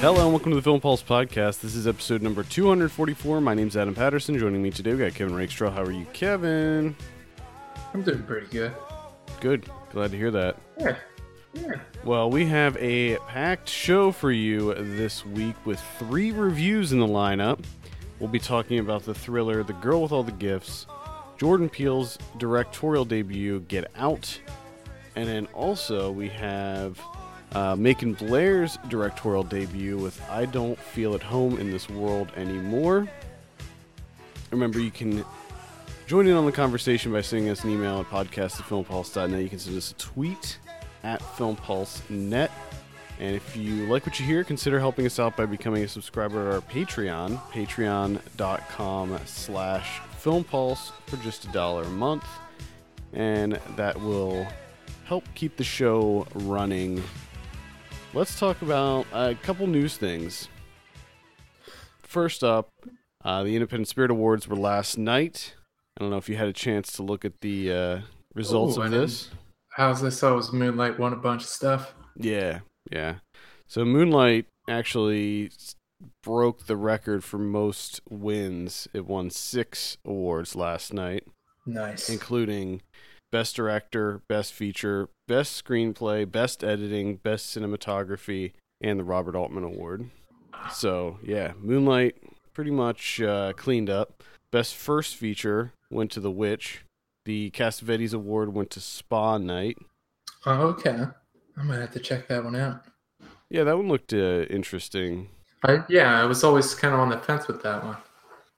Hello and welcome to the Film Pulse podcast. This is episode number 244. My name's Adam Patterson. Joining me today, we got Kevin Rakestraw. How are you, Kevin? I'm doing pretty good. Good. Glad to hear that. Yeah. Yeah. Well, we have a packed show for you this week with three reviews in the lineup. We'll be talking about the thriller The Girl with All the Gifts, Jordan Peele's directorial debut, Get Out, and then also we have uh, Macon Blair's directorial debut with I Don't Feel at Home in This World Anymore. Remember, you can join in on the conversation by sending us an email at podcast at filmpulse.net. You can send us a tweet at filmpulse.net. And if you like what you hear, consider helping us out by becoming a subscriber at our Patreon, patreon.com slash filmpulse for just a dollar a month. And that will help keep the show running. Let's talk about a couple news things. First up, uh, the Independent Spirit Awards were last night. I don't know if you had a chance to look at the uh, results Ooh, of this. How's this? I was Moonlight won a bunch of stuff. Yeah, yeah. So Moonlight actually broke the record for most wins. It won six awards last night, Nice. including Best Director, Best Feature, Best Screenplay, Best Editing, Best Cinematography, and the Robert Altman Award. So, yeah, Moonlight pretty much uh, cleaned up. Best First Feature went to The Witch. The Cassavetes Award went to Spa Night. Oh, okay. I'm gonna have to check that one out. Yeah, that one looked uh, interesting. I yeah, I was always kind of on the fence with that one.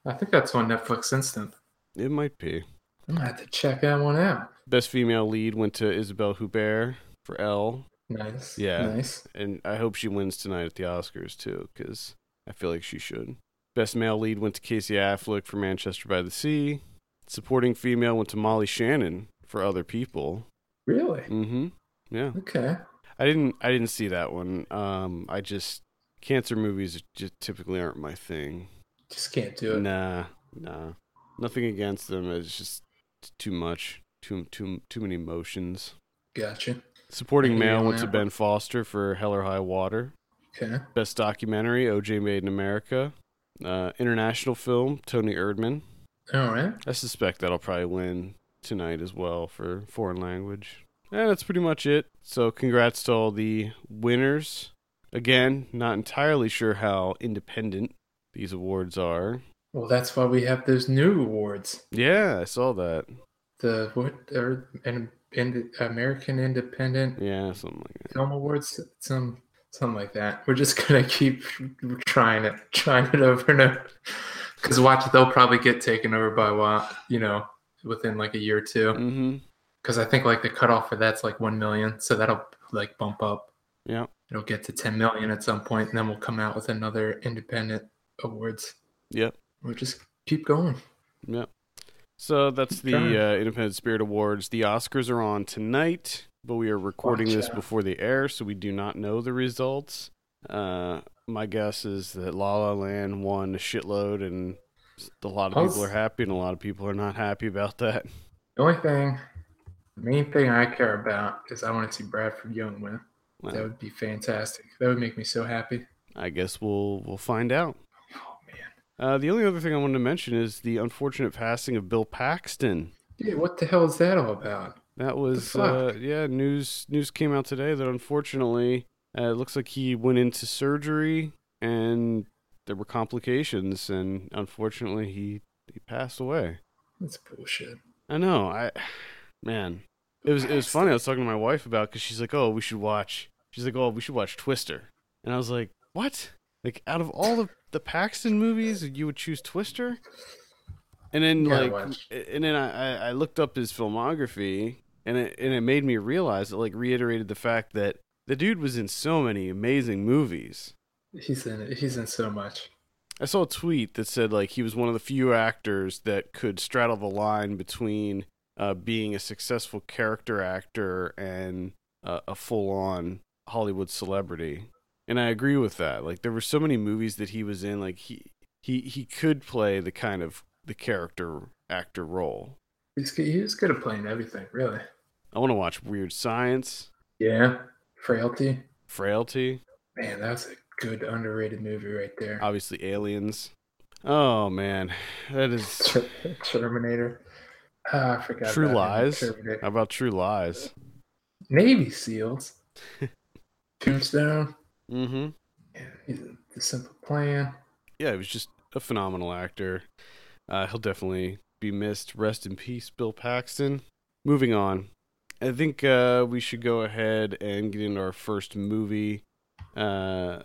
I think that's on Netflix Instant. It might be. I'm gonna have to check that one out. Best female lead went to Isabelle Huppert for Elle, Nice. Yeah. Nice. and I hope she wins tonight at the Oscars too, because I feel like she should. Best male lead went to Casey Affleck for Manchester by the Sea. Supporting female went to Molly Shannon for Other People. Really? Mm-hmm. Yeah, Okay. I didn't. I didn't see that one. Um, I just cancer movies just typically aren't my thing. Just can't do it. Nah, nah. Nothing against them. It's just too much. Too too too many motions. Gotcha. Supporting male went to Ben. Foster for Hell or High Water. Okay. Best documentary, OJ Made in America. Uh, international film, Toni Erdmann. All right. I suspect that'll probably win tonight as well for foreign language. And that's pretty much it. So congrats to all the winners. Again, not entirely sure how independent these awards are. Well, that's why we have those new awards. Yeah, I saw that. The what? Or and, and American Independent Yeah, something like that. film awards some something like that we're just gonna keep trying it trying it over and over because watch they'll probably get taken over by what you know within like a year or two Mm-hmm. because i think like the cutoff for that's like 1 million so that'll like bump up Yeah. it'll get to 10 million at some point and then we'll come out with another independent awards Yep. we'll just keep going Yep. So that's the uh, Independent Spirit Awards. The Oscars are on tonight, but we are recording this before the air, so we do not know the results. Uh, my guess is that La La Land won a shitload, and a lot of I people are happy, and a lot of people are not happy about that. the only thing the main thing i care about is i want to see bradford young win that would be fantastic that would make me so happy I guess we'll we'll find out. Uh, the only other thing I wanted to mention is the unfortunate passing of Bill Paxton. Yeah, what the hell is that all about? That was uh, yeah news. News came out today that unfortunately uh, it looks like he went into surgery and there were complications, and unfortunately he he passed away. That's bullshit. I know. I man, it was it was funny. I was talking to my wife about because she's like, "Oh, we should watch." She's like, "Oh, we should watch Twister," and I was like, "What? Like out of all the the Paxton movies, you would choose Twister?" And then Gotta like, and then I I- looked up his filmography, and it and it made me realize it like reiterated the fact that the dude was in so many amazing movies. He's in it. He's in so much. I saw a tweet that said like he was one of the few actors that could straddle the line between uh, being a successful character actor and uh, a full-on Hollywood celebrity. And I agree with that. Like there were so many movies that he was in like he he he could play the kind of the character actor role. He's he was good at playing everything, really. I want to watch Weird Science, Yeah. Frailty. Frailty. Man, that's a good underrated movie right there. Obviously, Aliens. Oh man, that is Terminator. Ah, I forgot. True. Lies? How about True Lies? Navy SEALs. Tombstone. Mm-hmm. Yeah, the simple plan. Yeah, he was just a phenomenal actor. Uh, he'll definitely be missed. Rest in peace, Bill Paxton. Moving on, I think uh, we should go ahead and get into our first movie. Uh,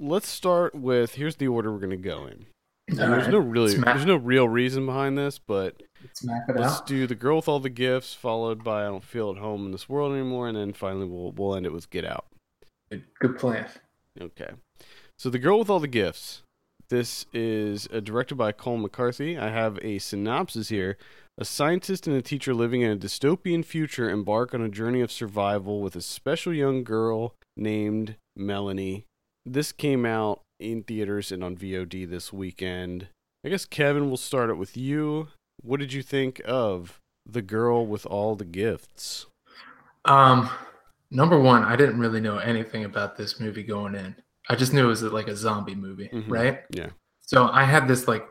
let's start with here's the order we're gonna go in. And there's no really, there's no real reason behind this, but Let's it let's out. do the girl with all the gifts, followed by I don't feel at home in this world anymore, and then finally we'll we'll end it with Get Out. Good, plan. Okay. So The Girl with All the Gifts. This is uh, directed by Colm McCarthy. I have a synopsis here. A scientist and a teacher living in a dystopian future embark on a journey of survival with a special young girl named Melanie. This came out in theaters and on VOD this weekend. I guess Kevin, we'll start it with you. What did you think of The Girl with All the Gifts? Um, number one, I didn't really know anything about this movie going in. I just knew it was like a zombie movie, Mhm. right? Yeah. So I had this like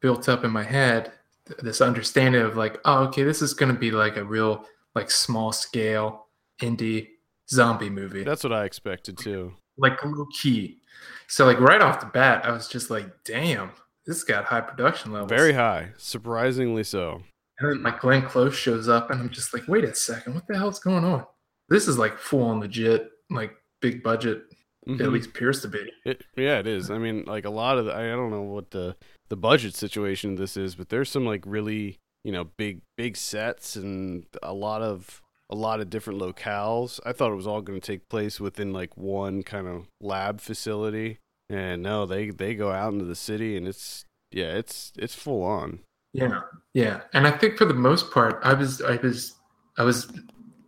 built up in my head, this understanding of like, oh, okay, this is going to be like a real like small scale indie zombie movie, That's what I expected too. like low key. So like right off the bat, I was just like, damn, this got high production levels. Very high, surprisingly so. And then like Glenn Close shows up, and I'm just like, wait a second, what the hell's going on? This is like full and legit, like big budget. At Mhm. least appears to be. It, yeah, it is. I mean, like a lot of the, I don't know what the the budget situation this is, but there's some like really you know big big sets and a lot of a lot of different locales. I thought it was all going to take place within like one kind of lab facility, and no, they they go out into the city and it's yeah, it's it's full on. Yeah, yeah. And I think for the most part, I was, I was, I was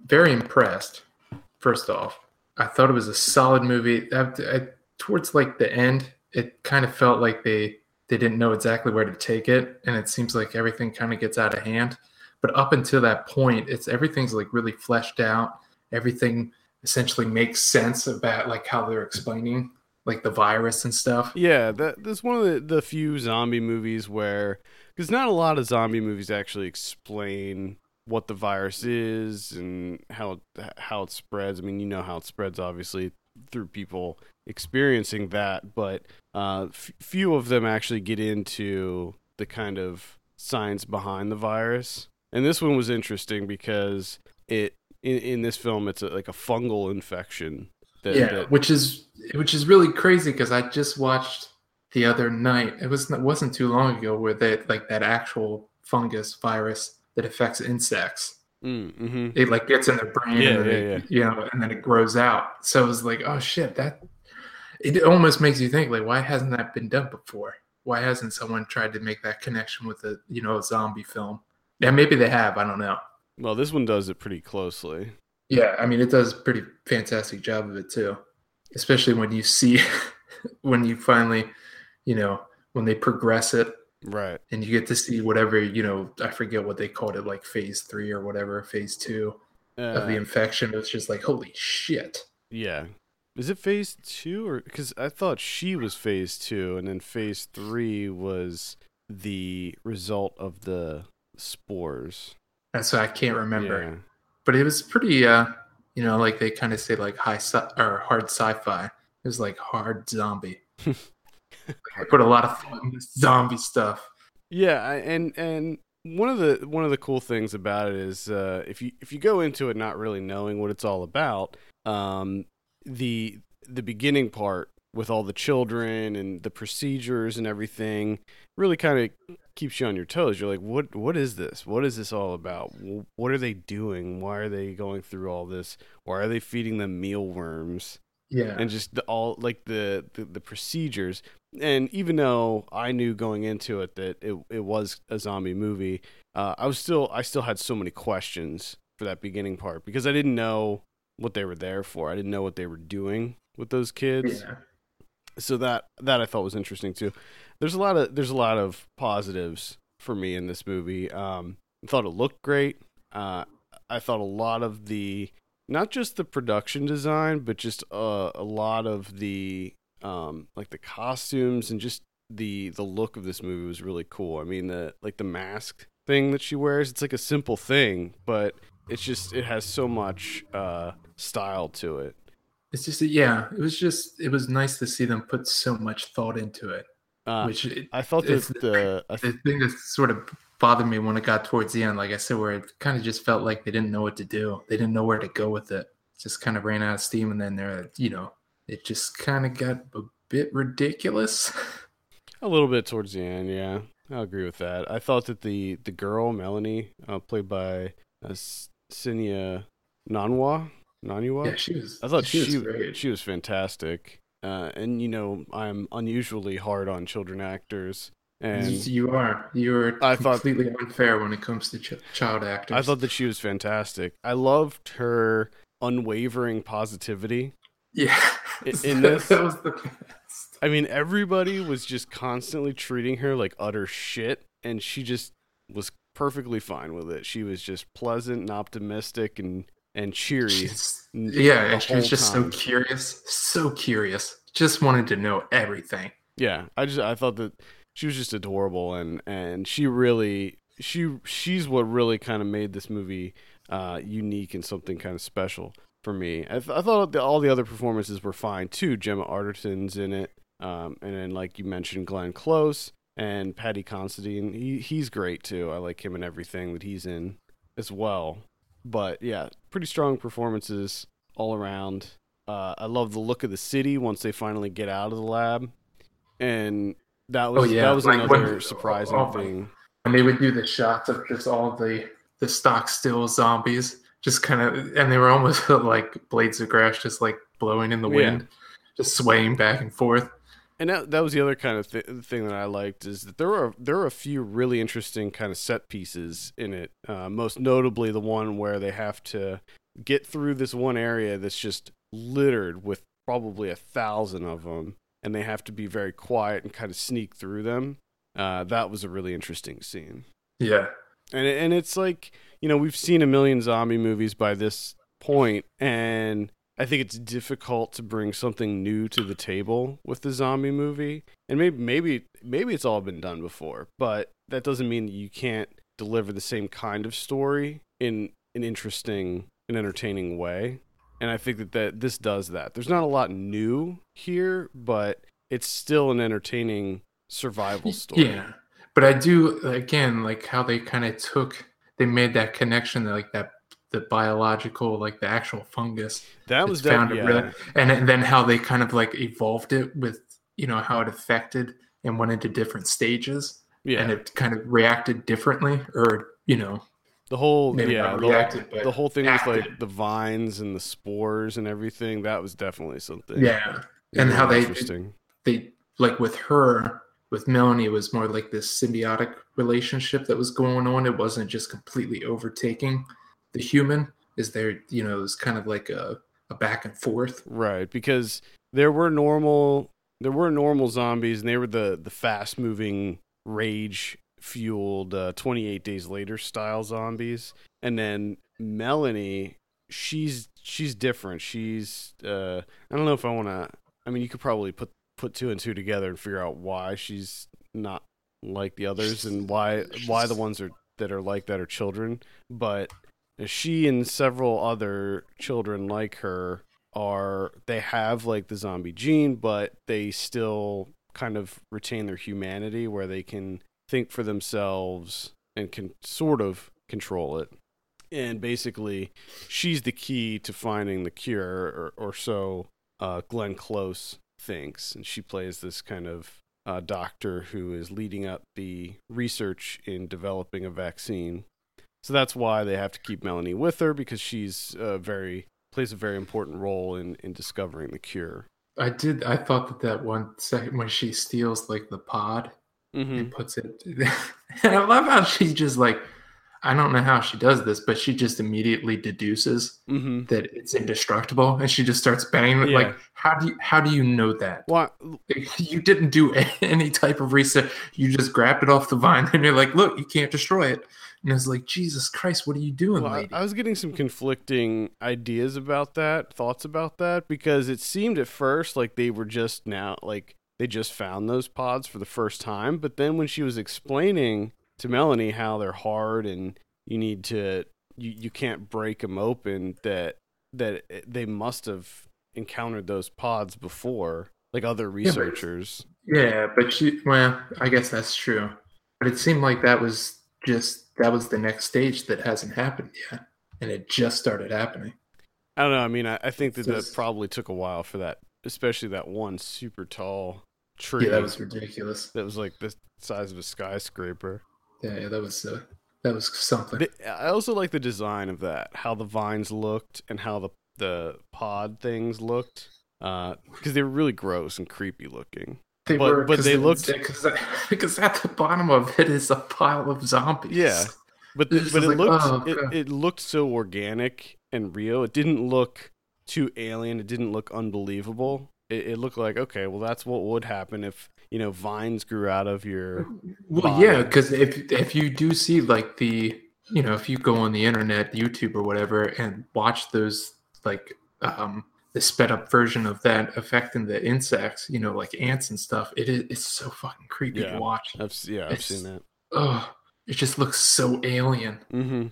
very impressed. First off, I thought it was a solid movie. I, I, towards like the end, it kind of felt like they they didn't know exactly where to take it, and it seems like everything kind of gets out of hand. But up until that point, it's everything's like really fleshed out. Everything essentially makes sense about like how they're explaining like the virus and stuff. Yeah, that that's one of the, the few zombie movies where because not a lot of zombie movies actually explain what the virus is and how it, how it spreads. I mean, you know how it spreads, obviously through people experiencing that, but uh, f- few of them actually get into the kind of science behind the virus. And this one was interesting because it in, in this film it's a, like a fungal infection. That, yeah, that- which is which is really crazy because I just watched the other night. It was it wasn't too long ago where they like that actual fungus virus that affects insects. Mm, mhm. It like gets in their brain, Yeah, and then yeah, it, you know, and then it grows out. So it was like, oh shit, that it almost makes you think like, why hasn't that been done before? Why hasn't someone tried to make that connection with a you know a zombie film? Yeah, maybe they have. I don't know. Well, this one does it pretty closely. Yeah, I mean, it does a pretty fantastic job of it too, especially when you see when you finally, you know, when they progress it Right. and you get to see whatever you know. I forget what they called it, like phase three or whatever, phase two of the Uh, infection. It's just like holy shit. yeah. Is it phase two or because I thought she was phase two, and then phase three was the result of the spores. That's why I can't remember. Yeah. But it was pretty, uh, you know, like they kind of say like high sci- or hard sci-fi. It was like hard zombie. I put a lot of thought in this zombie stuff. Yeah, and and one of the one of the cool things about it is uh, if you if you go into it not really knowing what it's all about, um, the the beginning part with all the children and the procedures and everything really kind of keeps you on your toes. You're like, what what is this? What is this all about? What are they doing? Why are they going through all this? Why are they feeding them mealworms? Yeah. and just the, all like the, the the procedures and even though i knew going into it that it, it was a zombie movie uh, i was still i still had so many questions for that beginning part because i didn't know what they were there for i didn't know what they were doing with those kids yeah. so that that I thought was interesting too. There's a lot of there's a lot of positives for me in this movie. Um, I thought it looked great. Uh, I thought a lot of the not just the production design, but just uh, a lot of the um, like the costumes and just the the look of this movie was really cool. I mean, the like the mask thing that she wears, it's like a simple thing, but it's just it has so much uh, style to it. It's just yeah, it was just it was nice to see them put so much thought into it. Uh, which it, I thought that the the thing that sort of bothered me when it got towards the end, like I said, where it kind of just felt like they didn't know what to do. They didn't know where to go with it. Just kind of ran out of steam, and then there, you know, it just kind of got a bit ridiculous. a little bit towards the end, yeah. I agree with that. I thought that the the girl Melanie, uh, played by uh, Sennia Nanua, Naniwa. yeah, she was. I thought she, she was she was fantastic. Uh, and you know, I'm unusually hard on children actors, and you are you're I thought- completely unfair when it comes to ch- child actors. I thought that she was fantastic. I loved her unwavering positivity. yeah, in- in this- that was the best. I mean, everybody was just constantly treating her like utter shit, and she just was perfectly fine with it. She was just pleasant and optimistic and and cheery. She's- yeah, and she was just time. so curious, so curious. Just wanted to know everything. Yeah, I just I thought that she was just adorable, and and she really she she's what really kind of made this movie uh, unique and something kind of special for me. I, th- I thought all the other performances were fine too. Gemma Arterton's in it, um, and then like you mentioned, Glenn Close and Paddy Considine. He he's great too. I like him in everything that he's in as well. But yeah, pretty strong performances all around. Uh, I love the look of the city once they finally get out of the lab, and that was Oh, yeah, that was like when- another surprising oh thing. And they would do the shots of just all the the stock still zombies, just kind of, and they were almost like blades of grass, just like blowing in the Yeah. wind, just swaying back and forth. And that, that was the other kind of th- thing that I liked is that there were there were a few really interesting kind of set pieces in it. Uh, most notably, the one where they have to get through this one area that's just littered with probably a thousand of them, and they have to be very quiet and kind of sneak through them. Uh, that was a really interesting scene. Yeah, and and it's like you know we've seen a million zombie movies by this point and i think it's difficult to bring something new to the table with the zombie movie and maybe maybe maybe it's all been done before but that doesn't mean you can't deliver the same kind of story in an interesting and entertaining way and i think that, that this does that there's not a lot new here but it's still an entertaining survival story yeah. But I do again like how they kind of took, they made that connection, like that the biological, like the actual fungus. that was found yeah. really, and then how they kind of like evolved it with you know how it affected and went into different stages, yeah and it kind of reacted differently, or you know The whole maybe yeah, the, reacted, but the whole thing with like the vines and the spores and everything. That was definitely something. yeah, and how they interesting. they like with her with Melanie it was more like this symbiotic relationship that was going on. It wasn't just completely overtaking the human. Is there you know it was kind of like a a back and forth. right? Because there were normal there were normal zombies, and they were the the fast moving rage fueled uh, 28 days later style zombies. And then melanie she's she's different. She's uh i don't know if i want to i mean you could probably put put two and two together and figure out why she's not like the others and why why the ones are that are like that are children. But she and several other children like her are they have like the zombie gene but they still kind of retain their humanity where they can think for themselves and can sort of control it. And basically she's the key to finding the cure or, or so uh, glenn close thinks. And she plays this kind of uh, doctor who is leading up the research in developing a vaccine. So that's why they have to keep melanie with her because she's uh, very plays a very important role in, in discovering the cure. I did. I thought that that one second when she steals like the pod mm-hmm. and puts it, and I love how she just like, I don't know how she does this, but she just immediately deduces Mm-hmm. that it's indestructible, and she just starts banging. it. Yeah. Like, how do you how do you know that? Well, You didn't do any type of research. You just grabbed it off the vine, and you're like, look, you can't destroy it. And it's like, Jesus Christ, what are you doing, Well, lady? I was getting some conflicting ideas about that, thoughts about that, because it seemed at first like they were just now, like they just found those pods for the first time. But then when she was explaining to Melanie how they're hard and you need to, you, you can't break them open, that that they must have encountered those pods before, like other researchers. yeah, but she, well, I guess that's true. But it seemed like that was just, that was the next stage that hasn't happened yet. And it just started happening. I don't know. I mean, I, I think that So that probably took a while for that, especially that one super tall tree. Yeah, that was ridiculous. that was like the size of a skyscraper. Yeah, yeah that was, uh, that was something. The- I also like the design of that, how the vines looked and how the the pod things looked, because they were really gross and creepy looking. They But- were, but they looked- because because at the bottom of it is a pile of zombies. Yeah. But but it like, looked oh, it, it looked so organic and real. It didn't look too alien. It didn't look unbelievable. It, it looked like okay, well that's what would happen if you know vines grew out of your Well, body. yeah, because if if you do see like the you know if you go on the internet, YouTube or whatever, and watch those like um the sped up version of that affecting the insects, you know, like ants and stuff, it is it's so fucking creepy Yeah. to watch. I've yeah I've It's- seen that. Oh, it just looks so alien. Mm-hmm.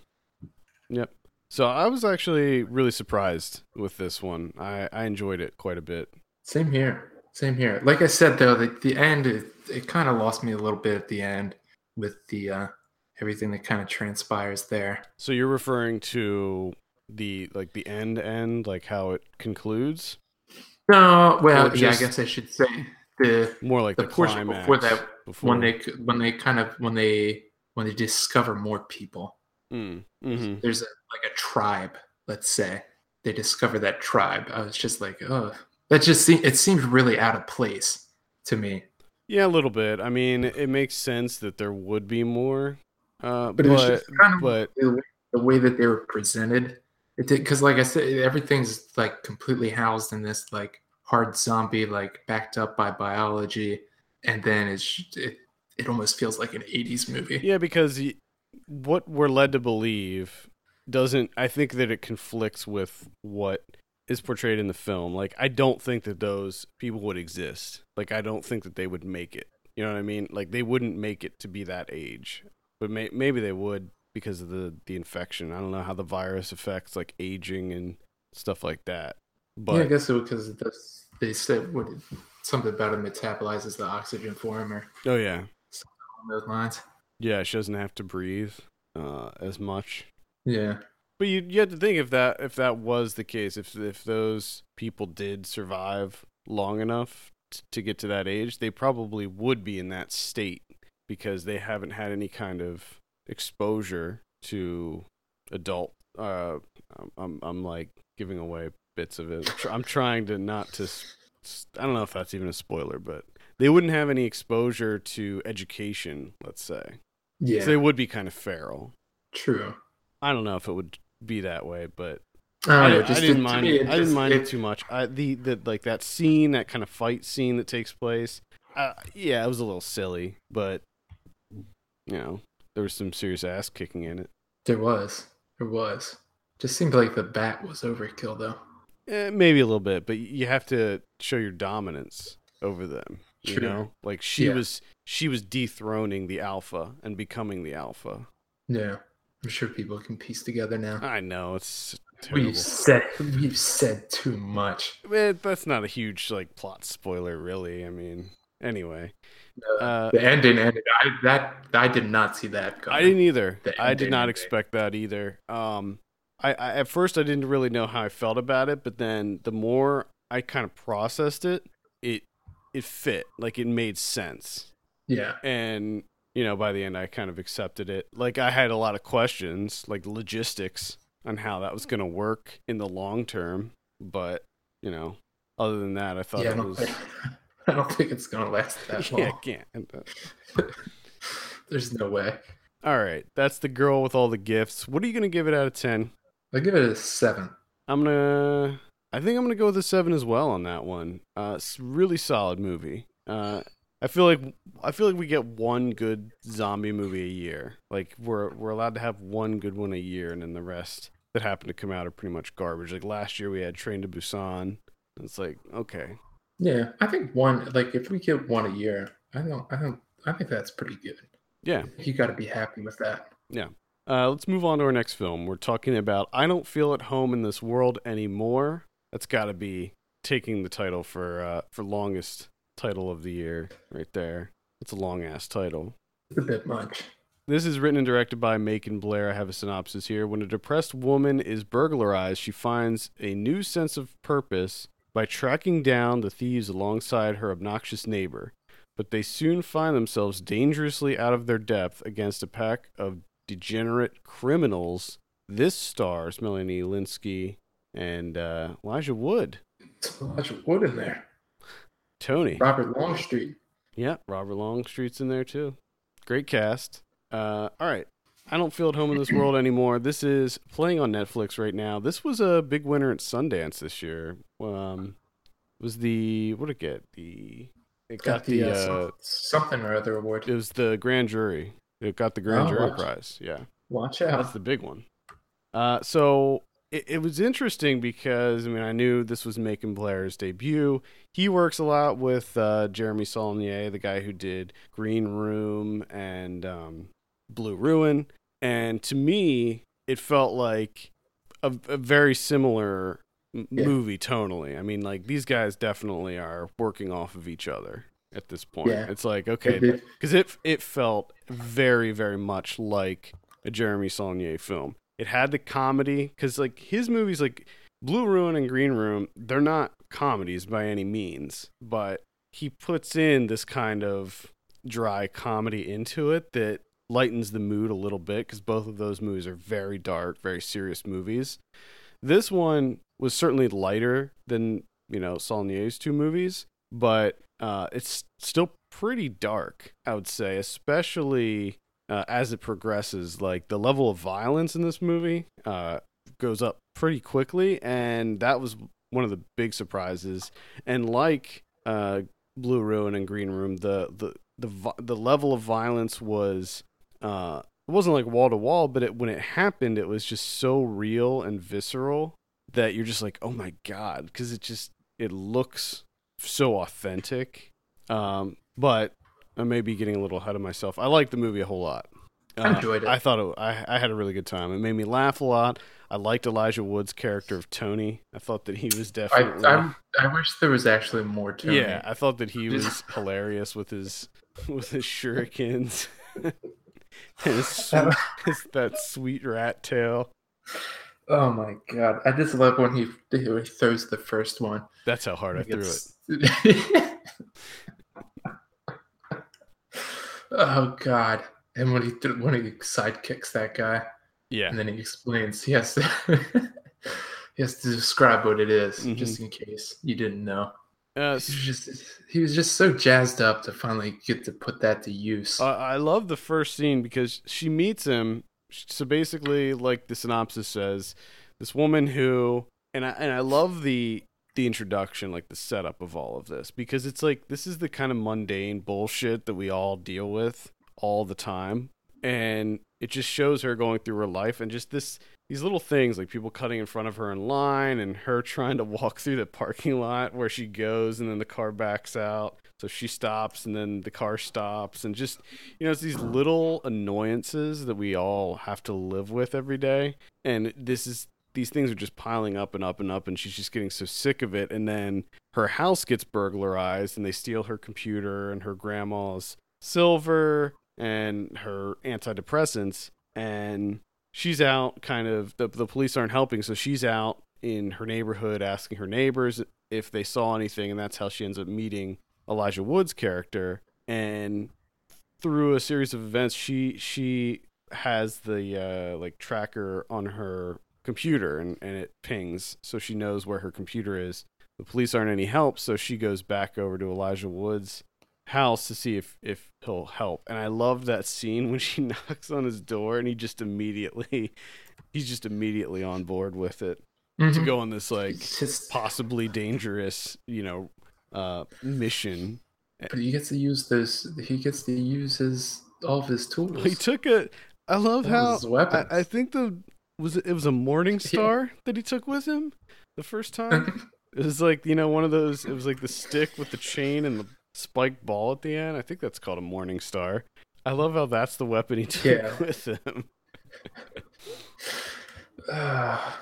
Yep. So I was actually really surprised with this one. I, I enjoyed it quite a bit. Same here. Same here. Like I said though, the, the end it, it kind of lost me a little bit at the end with the uh everything that kind of transpires there. So you're referring to the like the end end, like how it concludes, No, well, yeah, I guess I should say the more like the, the, portion climax before that before. when they when they kind of when they when they discover more people. Mm, hmm There's a like a tribe, let's say. They discover that tribe. I was just like, oh, that just seemed it seemed really out of place to me. Yeah, a little bit. I mean, it makes sense that there would be more, uh, But but it was just kind of but the, way- the way that they were presented. It did because, like I said, everything's like completely housed in this like hard zombie, like backed up by biology, and then it's it it almost feels like an '80s movie. yeah, because what we're led to believe doesn't. I think that it conflicts with what is portrayed in the film. Like, I don't think that those people would exist. Like, I don't think that they would make it. You know what I mean? Like, they wouldn't make it to be that age, but may- maybe they would because of the the infection. I don't know how the virus affects like aging and stuff like that. But yeah, I guess so because they said what something about it metabolizes the oxygen for him or oh yeah, those lines. Yeah, she doesn't have to breathe uh, as much. Yeah, But you you have to think if that if that was the case, if if those people did survive long enough t- to get to that age, they probably would be in that state because they haven't had any kind of exposure to adult. Uh, I'm I'm, I'm like giving away bits of it. I'm, trying to not to. I don't know if that's even a spoiler, but they wouldn't have any exposure to education. Let's say. Yeah, So they would be kind of feral. true. I don't know if it would be that way, but I, I, know, didn't- I just didn't mind. me, It, I didn't mind it, it- too much. I, the the like that scene, that kind of fight scene that takes place. Uh, yeah, it was a little silly, but you know there was some serious ass kicking in it. There was, there was. Just seemed like the bat was overkill though. Eh, maybe a little bit, but you have to show your dominance over them. You True. know, like she Yeah. was she was dethroning the alpha and becoming the alpha. Yeah, I'm sure people can piece together now. I know it's terrible. We've said we've said too much. Eh, that's not a huge like plot spoiler, really. I mean, anyway, Uh, uh, the ending ended. I that I did not see that coming. I didn't either. I did not expect that either. Um, I, I at first I didn't really know how I felt about it, but then the more I kind of processed it, it it fit like it made sense, Yeah, and you know by the end I kind of accepted it. Like I had a lot of questions, like logistics on how that was going to work in the long term, but you know, other than that, I thought yeah. It don't, was. think, I don't think it's gonna last that long. yeah, I can't. There's no way. All right, that's the girl with all the gifts. What are you going to give it out of ten? I'll give it a seven. I'm gonna. I think I'm gonna go with a seven as well on that one. Uh, it's really solid movie. Uh, I feel like I feel like we get one good zombie movie a year. Like we're we're allowed to have one good one a year, and then the rest that happen to come out are pretty much garbage. Like last year we had Train to Busan. It's like okay, Yeah, I think one like if we get one a year, I don't I don't I think that's pretty good. yeah. You got to be happy with that. Yeah. Uh, let's move on to our next film. We're talking about I don't feel at home in this world anymore. That's got to be taking the title for uh, for longest title of the year right there. It's a long ass title. It's a bit much. This is written and directed by Macon Blair. I have a synopsis here. When a depressed woman is burglarized, she finds a new sense of purpose by tracking down the thieves alongside her obnoxious neighbor. But they soon find themselves dangerously out of their depth against a pack of degenerate criminals. This stars Melanie Lynskey and uh, Elijah Wood. It's of wood in there. Tony. Robert Longstreet. Yeah, Robert Longstreet's in there too. Great cast. Uh, all right. I don't feel at home in this world anymore. This is playing on Netflix right now. This was a big winner at Sundance this year. Um, it was the what did it get? The it got, the, uh, uh, something or other award. it was the grand jury. It got the grand Oh, jury watch. prize. Yeah. Watch out. That's the big one. Uh, so it, it was interesting because I mean I knew this was Macon Blair's debut. He works a lot with uh, Jeremy Saulnier, the guy who did Green Room and um, Blue Ruin, and to me it felt like a, a very similar m- Yeah. movie tonally. I mean, like these guys definitely are working off of each other at this point. Yeah. It's like okay, because it it felt very very much like a Jeremy Saulnier film. It had the comedy because like his movies like Blue Ruin and Green Room they're not comedies by any means, but he puts in this kind of dry comedy into it that lightens the mood a little bit because both of those movies are very dark, very serious movies. This one was certainly lighter than you know Saulnier's two movies, but uh, it's still pretty dark, I would say, especially uh, as it progresses. Like the level of violence in this movie uh, goes up pretty quickly, and that was one of the big surprises. And like uh, Blue Ruin and Green Room, the the the the level of violence was uh, it wasn't like wall to wall, but it, when it happened, it was just so real and visceral that you're just like, oh my god, because it just it looks so authentic. Um, but I may be getting a little ahead of myself. I like the movie a whole lot. Uh, I enjoyed it. I thought it, I I had a really good time. It made me laugh a lot. I liked Elijah Wood's character of Tony. I thought that he was definitely I, I wish there was actually more to yeah. I thought that he was hilarious with his with his shurikens. his, his that sweet rat tail. Oh my god! I just love when he, when he throws the first one. That's how hard I threw it. Oh god! And when he th- when he sidekicks that guy, Yeah. and then he explains he has to he has to describe what it is, Mhm. just in case you didn't know. Uh, He was just he was just so jazzed up to finally get to put that to use. I I love the first scene because she meets him. So basically, like the synopsis says, this woman who and I and I love the the introduction, like the setup of all of this, because it's like this is the kind of mundane bullshit that we all deal with all the time, and it just shows her going through her life and just this these little things like people cutting in front of her in line and her trying to walk through the parking lot where she goes and then the car backs out. So she stops and then the car stops and just you know it's these little annoyances that we all have to live with every day. And this is these things are just piling up and up and up and she's just getting so sick of it. And then her house gets burglarized and they steal her computer and her grandma's silver and her antidepressants. And she's out kind of the, the police aren't helping so she's out in her neighborhood asking her neighbors if they saw anything and that's how she ends up meeting elijah wood's character. And through a series of events she she has the uh like tracker on her computer and, and it pings so she knows where her computer is the police aren't any help so she goes back over to elijah wood's house to see if if he'll help and i love that scene when she knocks on his door and he just immediately he's just immediately on board with it to Mhm. go on this like just possibly dangerous you know uh mission But he gets to use those. He gets to use his all of his tools. He took it i love All how his weapons. I, I think the was it, it was a Morning Star that he took with him the first time. It was like you know one of those. It was like the stick with the chain and the spiked ball at the end. I think that's called a Morning Star. I love how that's the weapon he took Yeah. with him. Ah,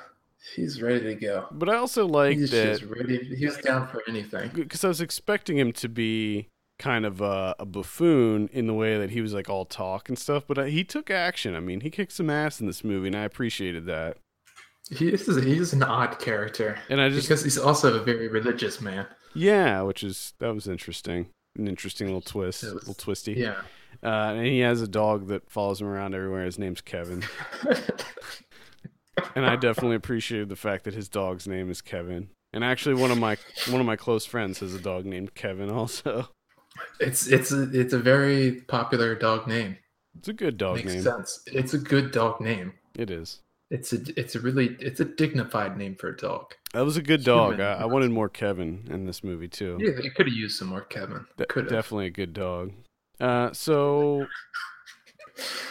he's ready to go. But I also like he's that just ready. He's down for anything. because I was expecting him to be kind of a, a buffoon in the way that he was like all talk and stuff. But uh, he took action. I mean, he kicked some ass in this movie, and I appreciated that. He is. He's an odd character And I just because he's also a very religious man. yeah, which is that was interesting. An interesting little twist, was- little twisty. Yeah. Uh, and he has a dog that follows him around everywhere. His name's Kevin, and I definitely appreciated the fact that his dog's name is Kevin. And actually, one of my one of my close friends has a dog named Kevin. Also, it's it's a, it's a very popular dog name. it's a good dog Makes name. sense. It's a good dog name. It is. It's a it's a really it's a dignified name for a dog. That was a good dog. I, I wanted more Kevin in this movie too. Yeah, they could have used some more Kevin. De- Could definitely a good dog. Uh, so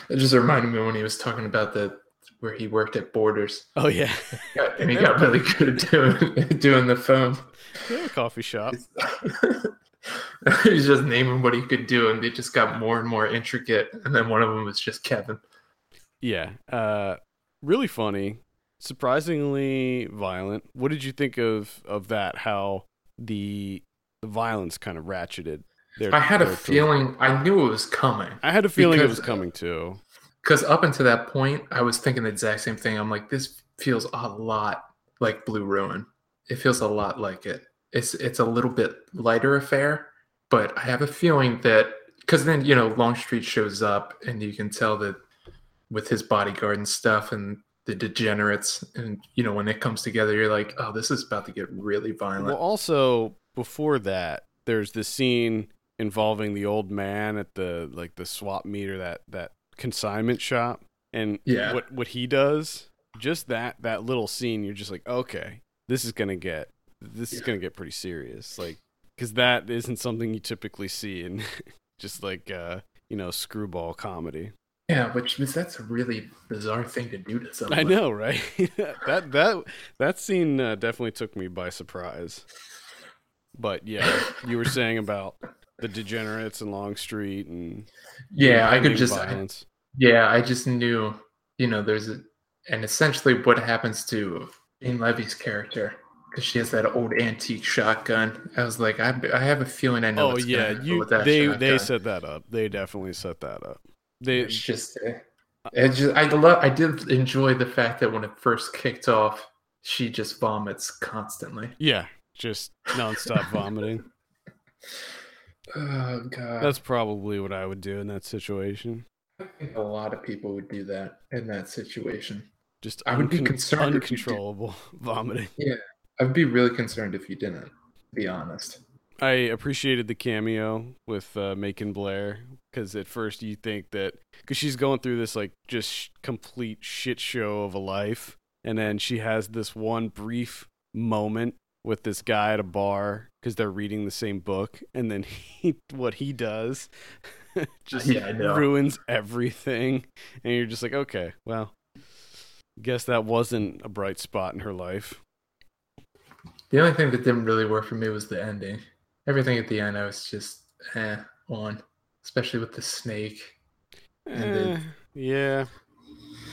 It just reminded me when he was talking about the where he worked at Borders, oh yeah, and he got really good at doing doing the phone. yeah, coffee shop. He's just naming what he could do, and they just got more and more intricate. And then one of them was just Kevin. Yeah, uh, really funny, surprisingly violent. What did you think of of that? How the the violence kind of ratcheted. Their, I had a feeling, I knew it was coming. I had a feeling it was coming too. Because up until that point, I was thinking the exact same thing. I'm like, this feels a lot like Blue Ruin. It feels a lot like it. It's it's a little bit lighter affair, but I have a feeling that because then you know Longstreet shows up and you can tell that with his bodyguard and stuff and the degenerates and you know when it comes together, you're like, oh, this is about to get really violent. Well, also before that, there's the scene involving the old man at the like the swap meter that that consignment shop, and Yeah. what what he does. Just that that little scene, you're just like, okay, this is gonna get this is gonna get pretty serious, like because that isn't something you typically see in just like uh you know screwball comedy. yeah, which was that's a really bizarre thing to do to someone. I know, right? that that that scene uh, definitely took me by surprise. But yeah, you were saying about the degenerates and Longstreet and Yeah, I could just I- Yeah, I just knew, you know, there's a, and essentially what happens to Jane Levy's character because she has that old antique shotgun. I was like, I, I have a feeling I know. oh yeah, you with that they they set that up. They definitely set that up. They It's just, uh, it just, I love, I did enjoy the fact that when it first kicked off, she just vomits constantly. yeah, just nonstop vomiting. Oh god, That's probably what I would do in that situation. I think a lot of people would do that in that situation. Just I would be concerned if you did. uncontrollable vomiting. I'd be really concerned if you didn't. To be honest. I appreciated the cameo with uh, Macon Blair because at first you think that because she's going through this like just sh- complete shit show of a life, and then she has this one brief moment with this guy at a bar because they're reading the same book, and then he what he does just Yeah, ruins everything, and you're just like, okay, well, guess that wasn't a bright spot in her life. The only thing that didn't really work for me was the ending. Everything at the end, I was just eh on, especially with the snake, the- Eh, yeah,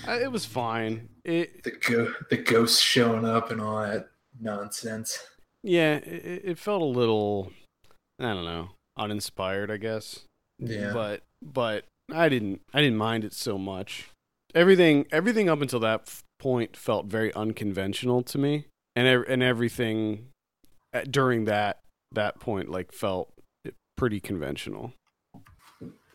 I, it was fine. It the go- the ghost showing up, and all that nonsense. yeah, it, it felt a little, I don't know, uninspired, I guess. Yeah, But but I didn't I didn't mind it so much. Everything everything up until that point felt very unconventional to me, and and everything uh, during that that point like felt pretty conventional.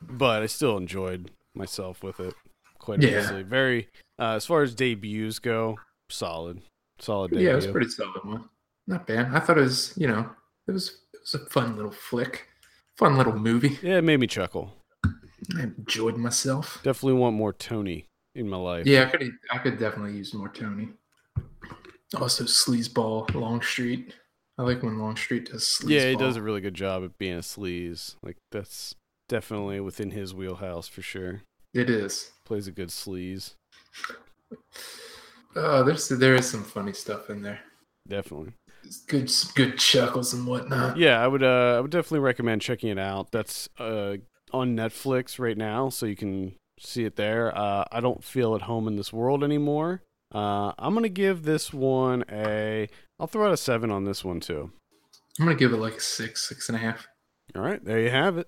But I still enjoyed myself with it quite Yeah. immensely. Very uh, as far as debuts go, solid, solid debut. yeah, it was a pretty solid one. Not bad. I thought it was, you know, it was it was a fun little flick, fun little movie. yeah, it made me chuckle. I enjoyed myself. Definitely want more Tony in my life. Yeah, I could I could definitely use more Tony. Also, sleazeball Longstreet. I like when Longstreet does sleaze. Yeah, he does a really good job at being a sleaze. Like that's definitely within his wheelhouse for sure. It is. Plays a good sleaze. Oh, there's there is some funny stuff in there. Definitely. It's good, good chuckles and whatnot. Yeah, I would. Uh, I would definitely recommend checking it out. That's uh on Netflix right now, so you can see it there. Uh, I don't feel at home in this world anymore. Uh, I'm gonna give this one a. I'll throw out a seven on this one too. I'm gonna give it like a six, six and a half. All right, there you have it.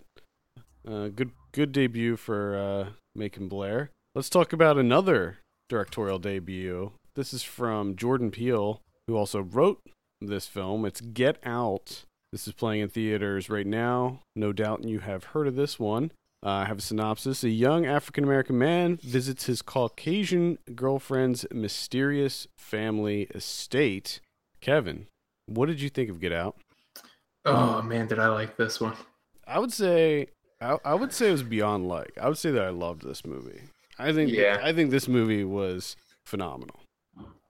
Uh, good, good debut for uh, Macon Blair. Let's talk about another directorial debut. This is from Jordan Peele, who also wrote this film. It's Get Out. This is playing in theaters right now. No doubt you have heard of this one. Uh, I have a synopsis. A young African American man visits his Caucasian girlfriend's mysterious family estate. Kevin, what did you think of Get Out? Oh man, did I like this one? I would say I, I would say it was beyond like. I would say that I loved this movie. I think Yeah. I think this movie was phenomenal.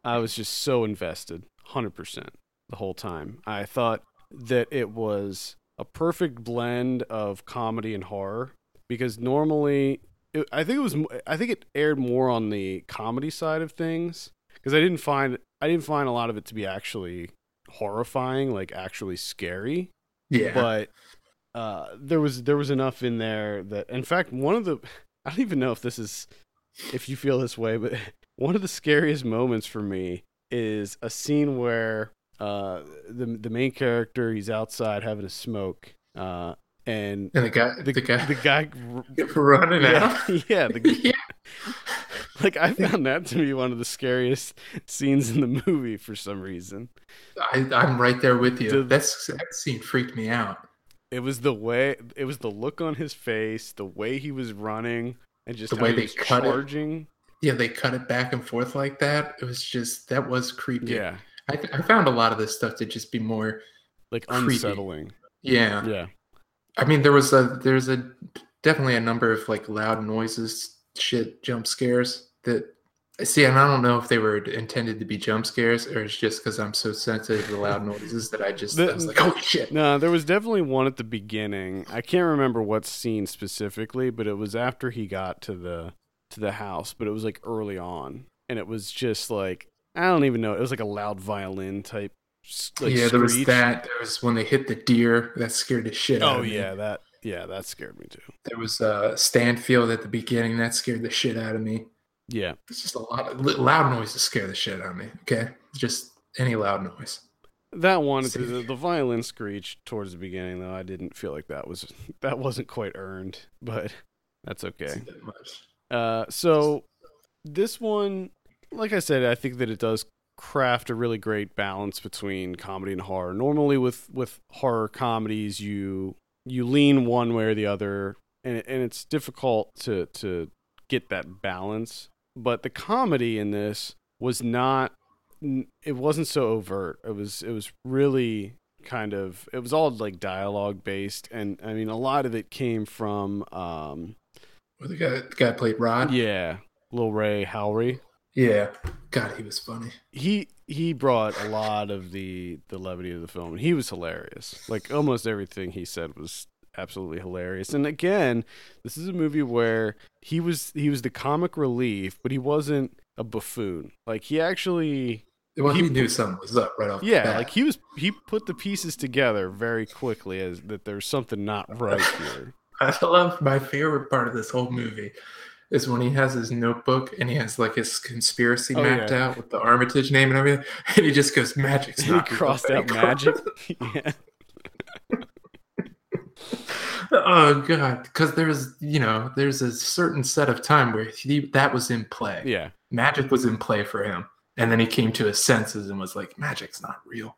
I was just so invested, 100% the whole time. I thought that it was a perfect blend of comedy and horror because normally it, I think it was I think it aired more on the comedy side of things because I didn't find I didn't find a lot of it to be actually horrifying, like actually scary. Yeah, but uh, there was there was enough in there that in fact one of the I don't even know if this is if you feel this way, but one of the scariest moments for me is a scene where uh, the the main character he's outside having a smoke uh, and and the guy, the, the, guy, the guy running yeah, out. yeah the, yeah, like I found that to be one of the scariest scenes in the movie for some reason. I, I'm right there with you. Did- That's that scene freaked me out. It was the way it was the look on his face, the way he was running, and just The way he they cut it. charging. Yeah, they cut it back and forth like that. It was just that was creepy. Yeah, I, I found a lot of this stuff to just be more. like Creepy. unsettling. Yeah, Yeah, I mean there was a there's a definitely a number of like loud noises, shit, jump scares that. See, and I don't know if they were intended to be jump scares or it's just because I'm so sensitive to loud noises that I just The- I was like, holy shit. no, there was definitely one at the beginning. I can't remember what scene specifically, but it was after he got to the to the house. But it was like early on, and it was just like I don't even know. It was like a loud violin type. Like, yeah, there was that. There was when they hit the deer that scared the shit out Oh of me. yeah, that yeah that scared me too. There was uh, Stanfield at the beginning that scared the shit out of me. Yeah, It's just a lot of loud noises scare the shit out of me. Okay, just any loud noise. That one, the, the violin screech towards the beginning, though, I didn't feel like that was that wasn't quite earned, but that's okay. Uh, so this one, like I said, I think that it does craft a really great balance between comedy and horror. Normally, with with horror comedies, you you lean one way or the other, and and it's difficult to to get that balance. But the comedy in this was not. It wasn't so overt. It was. It was really kind of. It was all like dialogue based, and I mean, a lot of it came from. um Well, the guy, the guy played Rod. yeah, Lil Rel Howery. Yeah. God, he was funny. He he brought a lot of the the levity of the film. He was hilarious. Like almost everything he said was absolutely hilarious. And again, this is a movie where he was he was the comic relief, but he wasn't a buffoon. Like he actually Well, He- he, knew something was up right off. the yeah, like he was he put the pieces together very quickly as that there's something not right here. I love my favorite part of this whole movie is when he has his notebook and he has like his conspiracy Oh, mapped yeah. out with the Armitage name and everything, and he just goes magic's he not real." crossed out magic. yeah. oh god, because there's you know there's a certain set of time where he that was in play. Yeah. Magic was in play for him, and then he came to his senses and was like, magic's not real.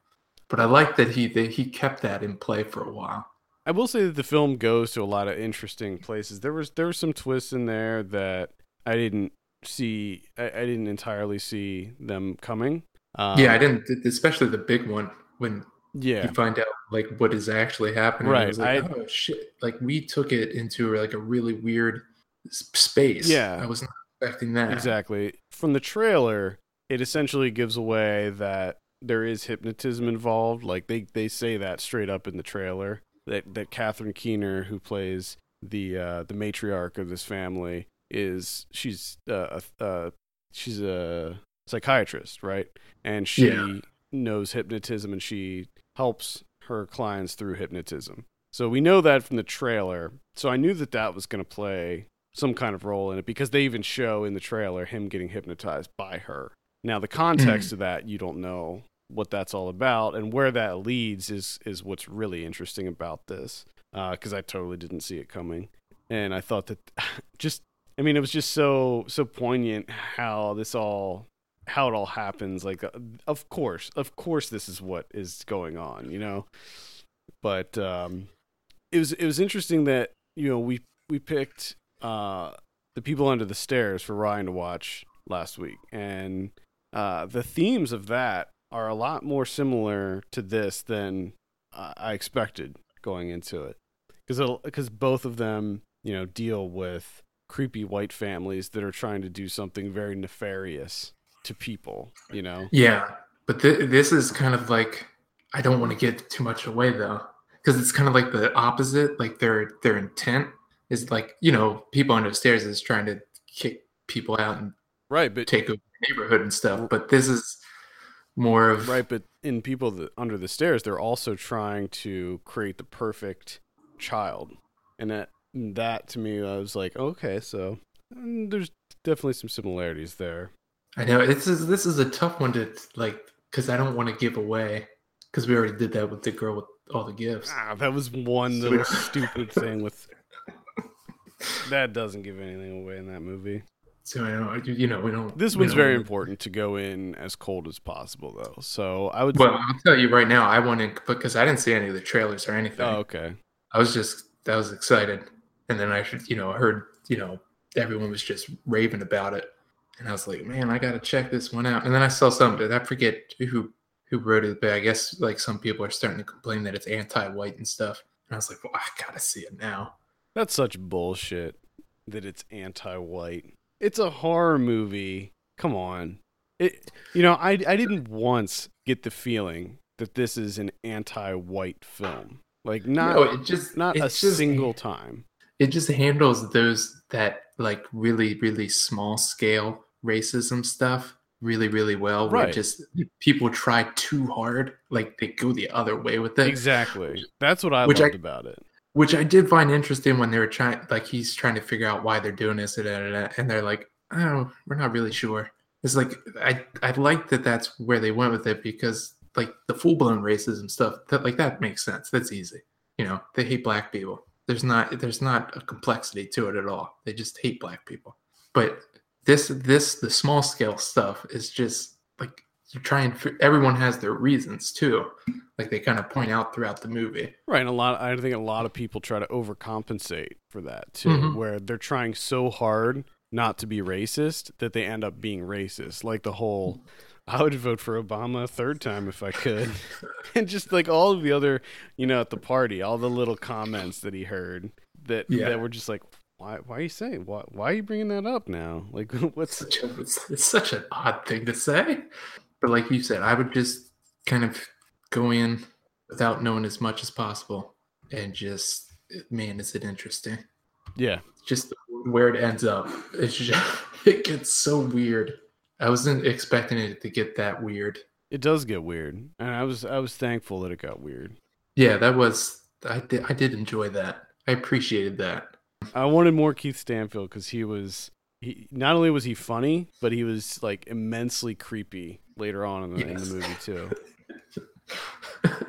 But I like that he that he kept that in play for a while. I will say that the film goes to a lot of interesting places. There was there were some twists in there that I didn't see. I, I didn't entirely see them coming. Um, yeah, I didn't, especially the big one when Yeah, you find out like what is actually happening. Right, I was like, I- oh shit! Like we took it into like a really weird space. Yeah. I was not expecting that. exactly. From the trailer, it essentially gives away that there is hypnotism involved. Like they they say that straight up in the trailer that that Catherine Keener, who plays the uh, the matriarch of this family, is she's uh, a, uh, she's a psychiatrist, right? And she Yeah. knows hypnotism and she helps her clients through hypnotism. So we know that from the trailer. So I knew that that was going to play some kind of role in it because they even show in the trailer him getting hypnotized by her. Now the context of that you don't know what that's all about and where that leads is is what's really interesting about this because I totally didn't see it coming. And I thought that just I mean it was just so so poignant how this all how it all happens like uh, of course of course this is what is going on you know? But um it was it was interesting that you know we we picked uh the people under the stairs for Ryan to watch last week. And uh the themes of that are a lot more similar to this than uh, I expected going into it because because both of them you know deal with creepy white families that are trying to do something very nefarious to people you know Yeah, but th- this is kind of like I don't want to get too much away though, because it's kind of like the opposite. Like their their intent is like you know people under the stairs is trying to kick people out and right but take over the neighborhood and stuff. But this is more of right but in people that under the stairs they're also trying to create the perfect child. And that that to me i was like okay so mm, there's definitely some similarities there. I know this is this is a tough one to like because I don't want to give away because we already did that with the girl with all the gifts. ah, that was one little stupid thing with that doesn't give anything away in that movie So I know you know we don't. this one's very important to go in as cold as possible though so i would Well, I'll tell you right now, I went in because I didn't see any of the trailers or anything. oh okay I was just I was excited, and then I should you know I heard you know everyone was just raving about it, and I was like, man, I gotta check this one out. And then I saw something. I forget who who wrote it, but I guess like some people are starting to complain that it's anti-white and stuff. And I was like, well, I gotta see it now. That's such bullshit that it's anti-white. It's a horror movie. Come on. It you know, I I didn't once get the feeling that this is an anti-white film. Like not no, it just not a just- single time. It just handles those that like really really small scale racism stuff really really well. Where Right. just people try too hard, like they go the other way with it. Exactly. That's what I Which I- loved about it. Which I did find interesting when they were trying, like he's trying to figure out why they're doing this, and they're like, "Oh, we're not really sure." It's like I I like that that's where they went with it because like the full blown racism stuff that like that makes sense. That's easy. You know, they hate black people. There's not there's not a complexity to it at all. They just hate black people. But this this the small scale stuff is just like you try and everyone has their reasons too. Like they kind of point out throughout the movie. Right, and a lot I think a lot of people try to overcompensate for that too, Mhm. where they're trying so hard not to be racist that they end up being racist. Like the whole I would vote for Obama a third time if I could. and just like all of the other, you know, at the party, all the little comments that he heard that Yeah. that were just like why why are you saying why why are you bringing that up now? Like what's such a, it's, it's such an odd thing to say. But like you said, I would just kind of go in without knowing as much as possible, and just man, is it interesting? yeah. Just where it ends up, it's just it gets so weird. I wasn't expecting it to get that weird. It does get weird. And I was I was thankful that it got weird. Yeah, that was I did I did enjoy that. I appreciated that. I wanted more Keith Stanfield because he was he not only was he funny, but he was like immensely creepy later on in the, in the movie too.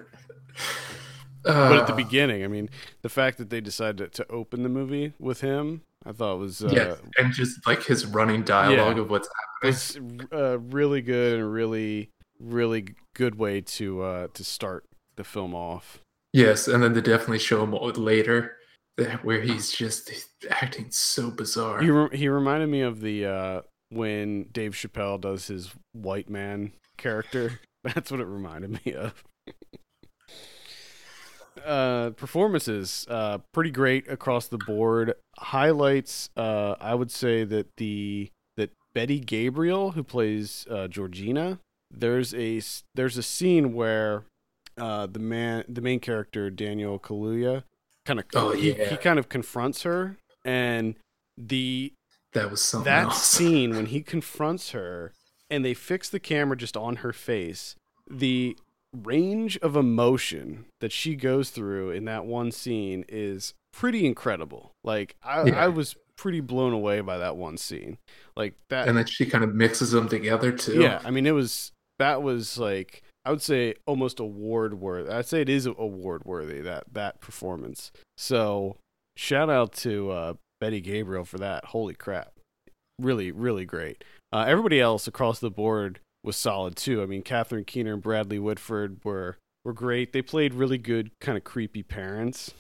Uh, But at the beginning, I mean, the fact that they decided to, to open the movie with him, I thought was uh, yeah, and just like his running dialogue Yeah. of what's happening. was uh, really good and really really good way to uh, to start the film off. Yes, and then they definitely show him later that- where he's just acting so bizarre. He re- he reminded me of the uh, when Dave Chappelle does his white man character. That's what it reminded me of. uh, performances uh, pretty great across the board. Highlights, uh, I would say that the that Betty Gabriel, who plays uh, Georgina, there's a there's a scene where uh, the man the main character Daniel Kaluuya kind of Oh, he, yeah. he kind of confronts her and the That was something that else. scene when he confronts her and they fix the camera just on her face the range of emotion that she goes through in that one scene is pretty incredible like i, Yeah. I was pretty blown away by that one scene like that and then she kind of mixes them together too. yeah i mean it was that was like i would say almost award worthy i'd say it is award worthy that that performance so shout out to uh, betty gabriel for that. Holy crap. Really really great. Uh, everybody else across the board was solid too. I mean catherine keener and bradley whitford were were great. They played really good kind of creepy parents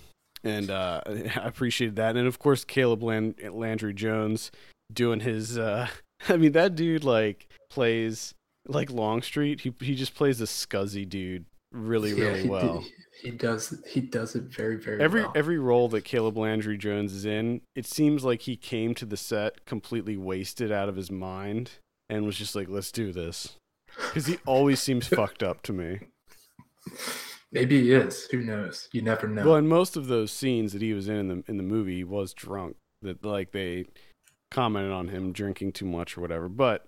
and uh, i appreciated that. And of course caleb Land- landry jones doing his uh, i mean that dude like plays like Longstreet, he he just plays a scuzzy dude really Yeah, really he, well. did- he does. He does it very very Every well. every role that Caleb Landry Jones is in, it seems like he came to the set completely wasted out of his mind and was just like, "Let's do this," because he always seems fucked up to me. Maybe he is. Who knows? You never know. Well, in most of those scenes that he was in in the in the movie, he was drunk. That like they commented on him drinking too much or whatever. But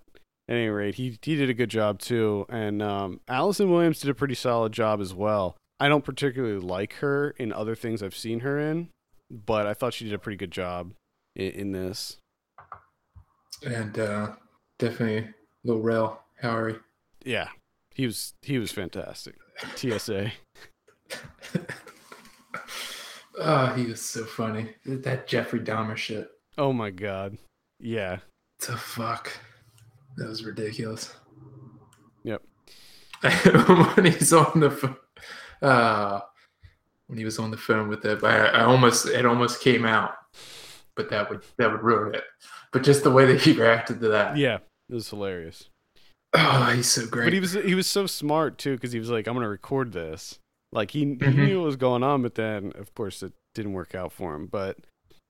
at any rate, he he did a good job too. And um, Allison Williams did a pretty solid job as well. I don't particularly like her in other things I've seen her in, but I thought she did a pretty good job in, in this. and uh, definitely Lil Rel Howery. Yeah, he was he was fantastic. TSA. oh, he was so funny. That Jeffrey Dahmer shit. Oh my god. Yeah. The fuck. That was ridiculous. Yep. when he's on the phone, uh, when he was on the phone with it, I, I almost it almost came out, but that would that would ruin it. But just the way that he reacted to that, Yeah, it was hilarious. oh, he's so great. But he was he was so smart too because he was like, I'm gonna record this. Like he, he Mhm. knew what was going on, but then of course it didn't work out for him. But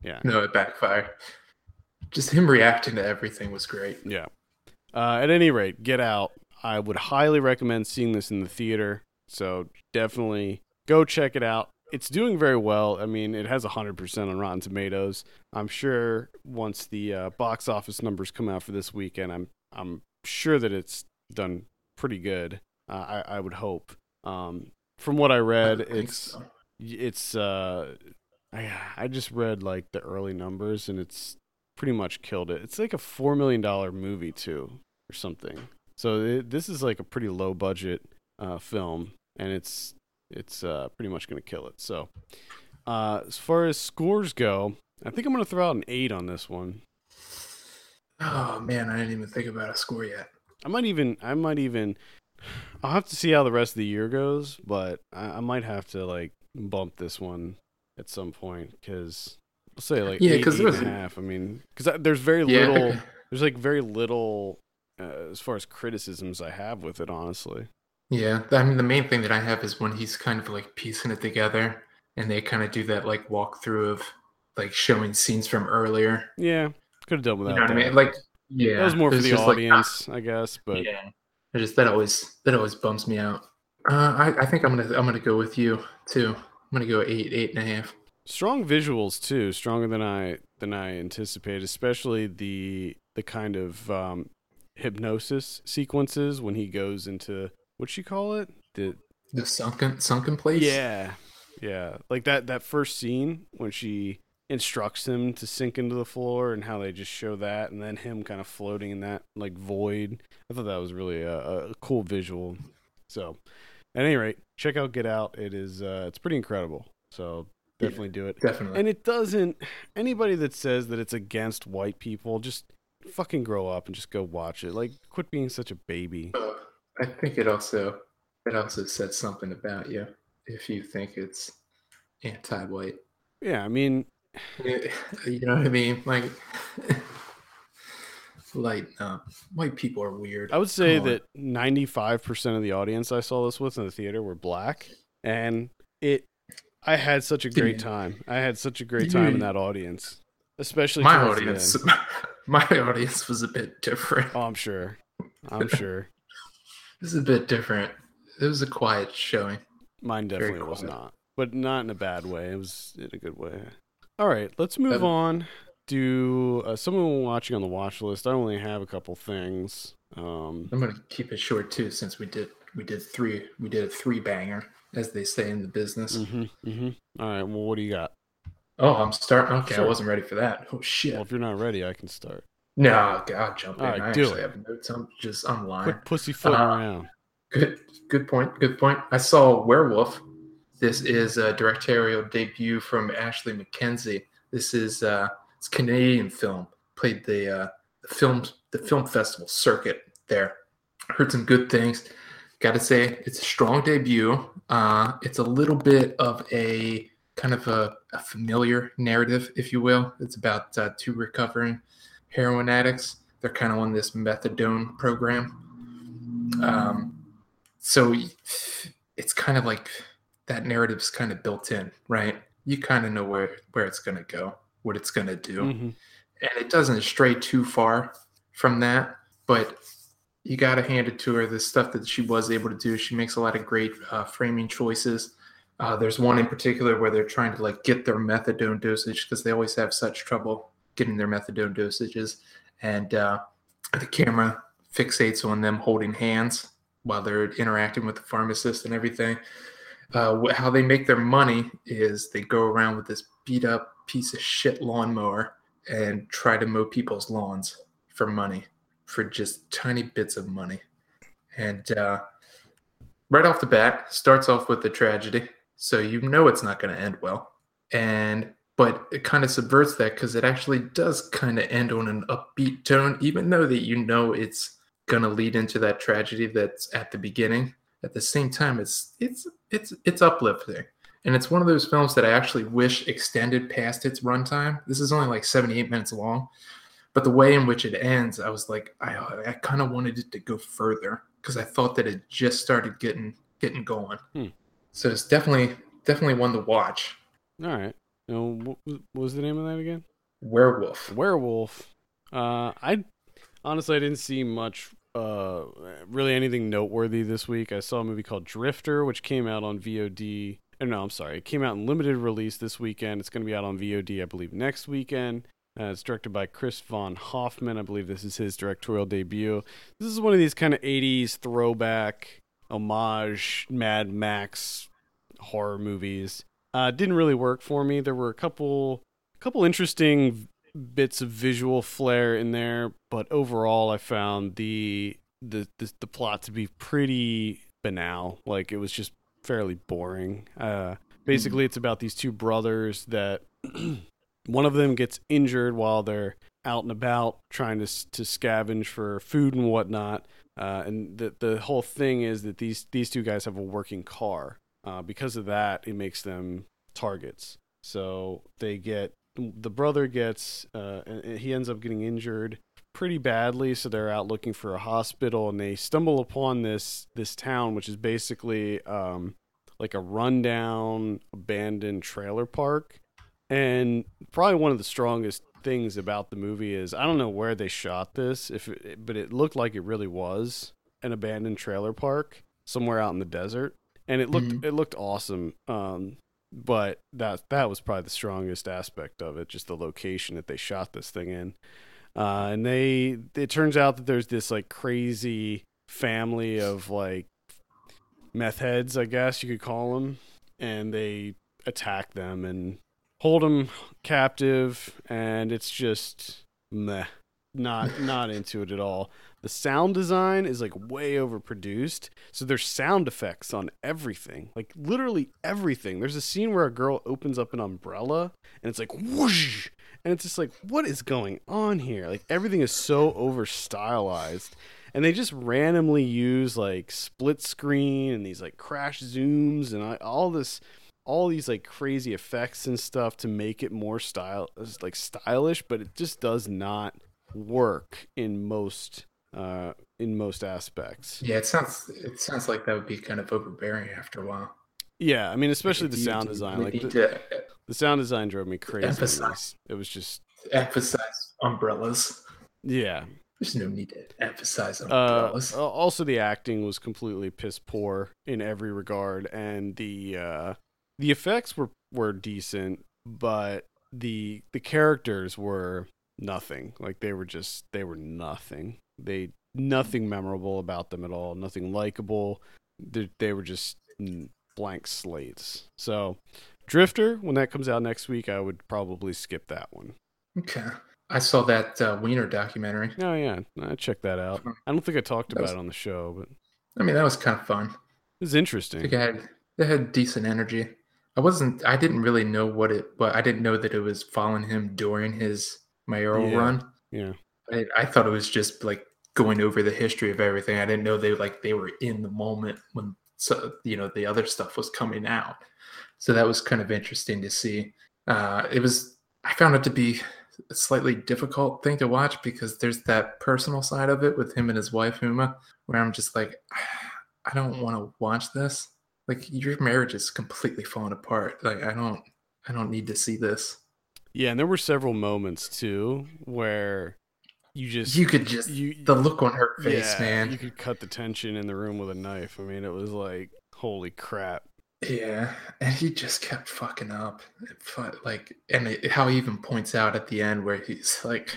yeah, no, it backfired. Just him reacting to everything was great. yeah. Uh, at any rate, Get Out. I would highly recommend seeing this in the theater. So definitely go check it out. It's doing very well. I mean, it has 100% on Rotten Tomatoes. I'm sure once the uh, box office numbers come out for this weekend, I'm I'm sure that it's done pretty good. Uh, I I would hope. Um, from what I read, I it's so. it's uh I I just read like the early numbers and it's pretty much killed it. It's like a 4 million dollar movie too or something. So it, this is like a pretty low budget uh film and it's it's uh pretty much going to kill it. So uh as far as scores go, I think I'm going to throw out an 8 on this one. Oh man, I didn't even think about a score yet. I might even I might even I'll have to see how the rest of the year goes, but I, I might have to like bump this one at some point because I'll say like Yeah, eight, 'cause eight there and was a half. I mean, because there's very Yeah. little there's like very little uh, as far as criticisms I have with it, honestly. Yeah, I mean the main thing that I have is when he's kind of like piecing it together, and they kind of do that like walkthrough of like showing scenes from earlier. Yeah, could have done with that, You without know what I mean? Like, yeah, that was more for the just like, audience, I guess. But yeah, I just that always that always bums me out. Uh, I I think I'm gonna I'm gonna go with you too. I'm gonna go eight eight and a half. Strong visuals too stronger than i than i anticipated especially the the kind of um hypnosis sequences when he goes into what you call it? The The sunken sunken place. yeah yeah. Like that that first scene when she instructs him to sink into the floor and how they just show that and then him kind of floating in that like void. I thought that was really a, a cool visual. So at any rate check out get out. It is uh it's pretty incredible. So Yeah. definitely do it definitely. and it doesn't. Anybody that says that it's against white people, just fucking grow up and just go watch it. Like, quit being such a baby. Uh, I think it also it also says something about you if you think it's anti-white. Yeah, I mean, You know what I mean? Like, lighten up. White people are weird. I would say that ninety-five percent of the audience I saw this with in the theater were black, and it. I had such a great time. I had such a great time in that audience, especially my audience, my audience was a bit different. Oh, I'm sure. I'm sure. This is a bit different. It was a quiet showing. Mine definitely was not, but not in a bad way. It was in a good way. All right, let's move Um, on. Do uh, someone watching on the watch list? I only have a couple things. Um, I'm gonna keep it short too, since we did we did three we did a three banger, as they say in the business. hmm hmm All right. Well, what do you got? Oh, I'm starting. Okay, Sure. I wasn't ready for that. Oh shit. Well, if you're not ready, I can start. no, God, jump in. Right, I actually it. have notes. I'm just. Quit pussyfooting Uh, around. Good, good point. Good point. I saw Werewolf. This is a directorial debut from Ashley McKenzie. This is uh, it's a Canadian film. Played the uh, the film the film festival circuit there. Heard some good things. Got to say, it's a strong debut. Uh, it's a little bit of a kind of a, a familiar narrative, if you will. It's about uh, two recovering heroin addicts. They're kind of on this methadone program. Um, so it's kind of like that narrative's kind of built in, right? You kind of know where where it's going to go, what it's going to do, Mhm. and it doesn't stray too far from that. But you got to hand it to her. The stuff that she was able to do, she makes a lot of great uh, framing choices. Uh, there's one in particular where they're trying to like get their methadone dosage because they always have such trouble getting their methadone dosages, and uh, the camera fixates on them holding hands while they're interacting with the pharmacist and everything. Uh, how they make their money is they go around with this beat up piece of shit lawnmower and try to mow people's lawns for money, for just tiny bits of money. And uh, right off the bat, starts off with the tragedy, so you know it's not going to end well. And but it kind of subverts that because it actually does kind of end on an upbeat tone, even though that you know it's going to lead into that tragedy that's at the beginning. At the same time, it's it's it's it's uplifting, and it's one of those films that I actually wish extended past its runtime. This is only like seventy eight minutes long, but the way in which it ends, I was like, I I kind of wanted it to go further because I thought that it just started getting getting going. Hmm. So it's definitely definitely one to watch. All right. Now, what was- the name of that again? Werewolf. Werewolf. Uh, I honestly I didn't see much, uh, really anything noteworthy this week. I saw a movie called Drifter, which came out on VOD. Oh, no, I'm sorry. It came out in limited release this weekend. It's going to be out on VOD, I believe, next weekend. Uh, it's directed by Chris Von Hoffmann. I believe this is his directorial debut. This is one of these kind of 80s throwback homage Mad Max horror movies. Uh, didn't really work for me. There were a couple couple interesting bits of visual flair in there, but overall, I found the the the, the plot to be pretty banal. Like it was just fairly boring. Uh, basically, it's about these two brothers that one of them gets injured while they're out and about trying to to scavenge for food and whatnot. Uh, and the the whole thing is that these these two guys have a working car. Uh, because of that, it makes them targets. So they get the brother gets uh, he ends up getting injured pretty badly. So they're out looking for a hospital, and they stumble upon this this town, which is basically um, like a rundown, abandoned trailer park. And probably one of the strongest things about the movie is I don't know where they shot this, if it, but it looked like it really was an abandoned trailer park somewhere out in the desert, and it looked Mhm. it looked awesome. Um, but that that was probably the strongest aspect of it, just the location that they shot this thing in. Uh, and they it turns out that there's this like crazy family of like meth heads, I guess you could call them, and they attack them and hold them captive, and it's just meh, not not into it at all. The sound design is like way overproduced, so there's sound effects on everything, like literally everything. There's a scene where a girl opens up an umbrella, and it's like whoosh, and it's just like, what is going on here? Like everything is so over stylized and they just randomly use like split screen and these like crash zooms and uh, all this all these like crazy effects and stuff to make it more style like stylish but it just does not work in most uh in most aspects Yeah, it sounds it sounds like that would be kind of overbearing after a while. yeah i mean especially the sound design like the, to the sound design drove me crazy Emphasize. it was just emphasize umbrellas. Yeah. There's no need to emphasize Uh, umbrellas. also, the acting was completely piss poor in every regard, and the uh, the effects were were decent, but the the characters were nothing. Like they were just they were nothing. They nothing memorable about them at all. Nothing likable. They, they were just blank slates. So, Drifter, when that comes out next week, I would probably skip that one. okay. I saw that uh, Wiener documentary. Oh yeah, I checked that out. I don't think I talked That about was- it on the show, but I mean, that was kind of fun. It was I interesting. think I had they had decent energy. I wasn't. I didn't really know what it. But I didn't know that it was following him during his mayoral Yeah. run. Yeah. I, I thought it was just like going over the history of everything. I didn't know they like they were in the moment when so, you know the other stuff was coming out. So that was kind of interesting to see. Uh, it was. I found it to be a slightly difficult thing to watch because there's that personal side of it with him and his wife Huma, where I'm just like, I don't want to watch this. Like your marriage is completely falling apart. Like I don't. I don't need to see this. Yeah, and there were several moments too where you just You could just you the look on her face, yeah, man. You could cut the tension in the room with a knife. I mean, it was like holy crap. Yeah, and he just kept fucking up. Like, and it, how he even points out at the end where he's like,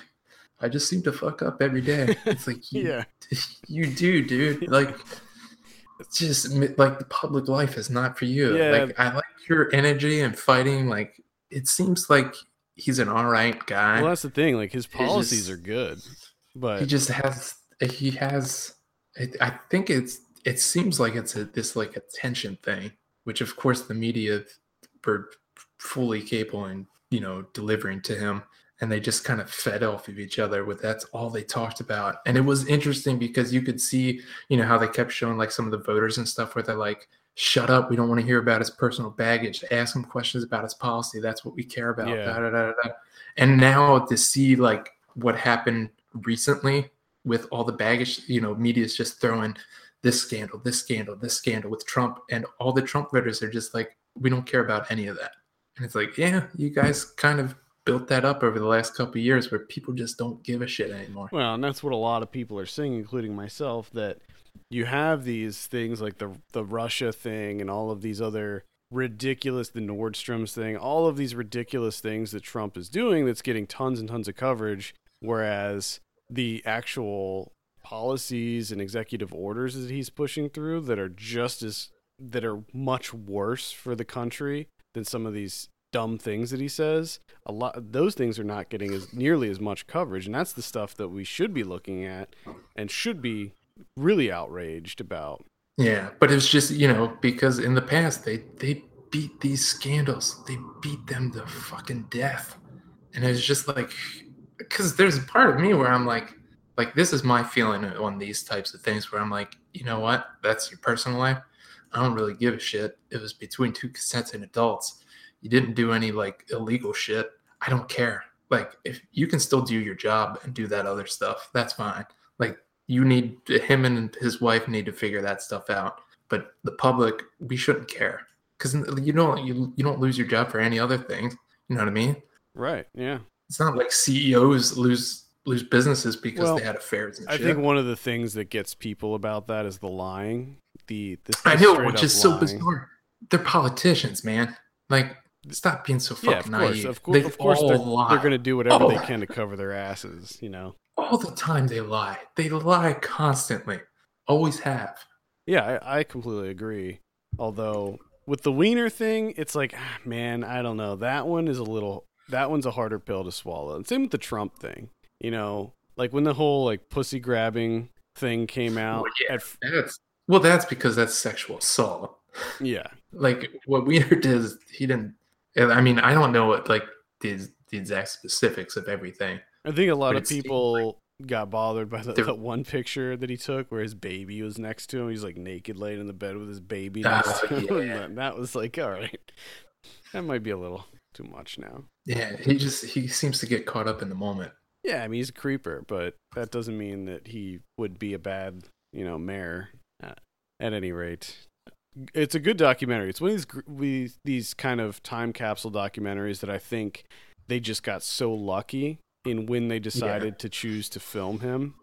"I just seem to fuck up every day." It's like, you, Yeah. you do, dude. Like, it's just like the public life is not for you. Yeah. Like, I like your energy and fighting. Like, it seems like he's an all right guy. Well, that's the thing. Like his policies just- are good, but he just has he has it, i think it's it seems like it's a this like attention thing which of course the media were fully capable in you know delivering to him and they just kind of fed off of each other with that's all they talked about. And it was interesting because you could see you know how they kept showing like some of the voters and stuff where they're like shut up we don't want to hear about his personal baggage. Ask him questions about his policy. That's what we care about. Yeah. da, da, da, da. and now to see like what happened recently with all the baggage you know media's just throwing this scandal this scandal this scandal with trump and all the trump voters are just like we don't care about any of that. And it's like yeah you guys kind of built that up over the last couple years where people just don't give a shit anymore. Well, and that's what a lot of people are saying, including myself, that you have these things like the the Russia thing and all of these other ridiculous the Nordstrom's thing, all of these ridiculous things that Trump is doing that's getting tons and tons of coverage, whereas the actual policies and executive orders that he's pushing through that are just as that are much worse for the country than some of these dumb things that he says a lot those things are not getting as nearly as much coverage and that's the stuff that we should be looking at and should be really outraged about. Yeah but it's just you know because in the past they they beat these scandals. They beat them to fucking death. And it's just like because there's a part of me where i'm like like this is my feeling on these types of things where i'm like you know what? That's your personal life. I don't really give a shit. It was between two consenting adults you didn't do any like illegal shit i don't care. Like if you can still do your job and do that other stuff that's fine. Like you need him and his wife need to figure that stuff out but the public we shouldn't care. Because you don't you, you don't lose your job for any other things you know what i mean? Right yeah. It's not like ceos lose lose businesses because Well, they had affairs and i shit. think one of the things that gets people about that is the lying. The, the, I know, which is so bizarre. They're politicians, man. Like, stop being so yeah fucking of course naive. of course, They of course they're, they're going to do whatever they Oh. can to cover their asses you know all the time. They lie. They lie constantly. Always have. Yeah, I, I completely agree. Although with the wiener thing, it's like, ah, man, I don't know. That one is a little. That one's a harder pill to swallow. And same with the Trump thing. You know, like when the whole like pussy grabbing thing came out. Well, yeah. at f- That's well. That's because that's sexual assault. yeah, Like what Wiener did is he didn't. I mean, I don't know what like the the exact specifics of everything. I think a lot of people got bothered by the, that one picture that he took where his baby was next to him. He's like naked, laying in the bed with his baby Oh, next to him. yeah. And that was like, all right, that might be a little too much now. Yeah, he just he seems to get caught up in the moment. Yeah, I mean he's a creeper, but that doesn't mean that he would be a bad, you know, mayor. Uh, at any rate, it's a good documentary. It's one of these we, these kind of time capsule documentaries that I think they just got so lucky in when they decided to choose to film him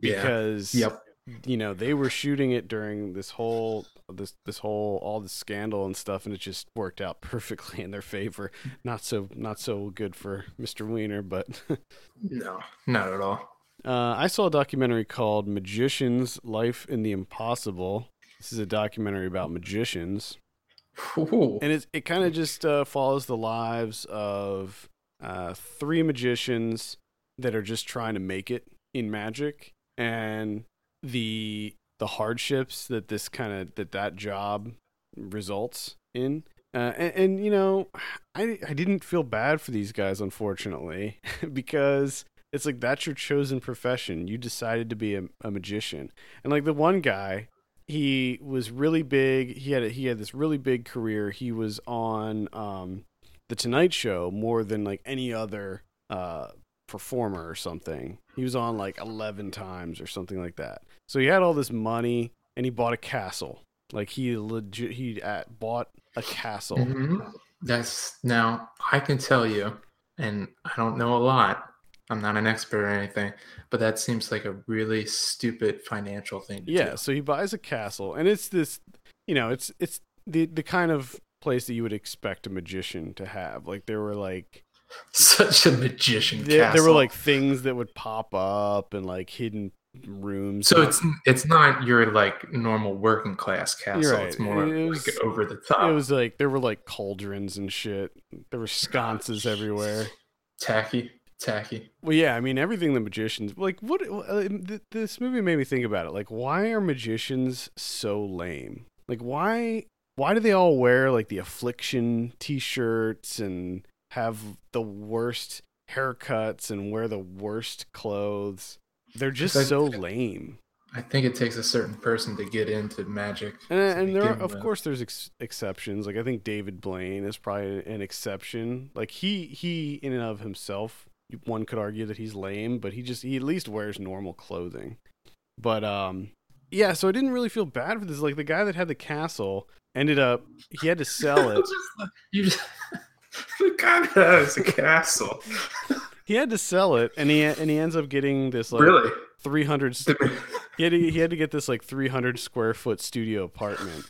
Yeah. because Yep. you know they were shooting it during this whole this this whole all this scandal and stuff and it just worked out perfectly in their favor not so not so good for mr wiener but No, not at all. uh, i saw a documentary called magicians life in the impossible this is a documentary about magicians. Ooh. and it, it kind of just uh, follows the lives of uh, three magicians that are just trying to make it in magic. And the the hardships that this kind of that that job results in. Uh, and, and you know I, I didn't feel bad for these guys unfortunately because it's like that's your chosen profession. You decided to be a, a magician. And like the one guy he was really big. He had a, he had this really big career. He was on um, the Tonight Show more than like any other uh, performer or something. He was on like eleven times or something like that. So he had all this money and he bought a castle. Like he legit he at, bought a castle. Mhm. That's now I can tell you, and I don't know a lot. I'm not an expert or anything, but that seems like a really stupid financial thing to Yeah, do. so he buys a castle, and it's this, you know, it's it's the the kind of place that you would expect a magician to have. Like there were like Such a magician there, castle. there were like things that would pop up and like hidden rooms. so it's it's not your like normal working class castle. right. It's more It was- like over the top. it was like there were like cauldrons and shit. There were sconces everywhere. tacky, tacky. Well, yeah, I mean everything the magicians like. What uh, th- this movie made me think about it. Like, why are magicians so lame? Like, why why do they all wear like the affliction T-shirts and have the worst haircuts and wear the worst clothes? They're just I- so lame. I think it takes a certain person to get into magic. And, and there, are, of with. course, there's ex- exceptions. Like I think David Blaine is probably an exception. Like he, he in and of himself, one could argue that he's lame, but he just he at least wears normal clothing. But um, yeah. So I didn't really feel bad for this. Like the guy that had the castle ended up he had to sell it. you just the guy that has a castle. he had to sell it, and he and he ends up getting this like really? three hundred. He had to, he had to get this like three hundred square foot studio apartment.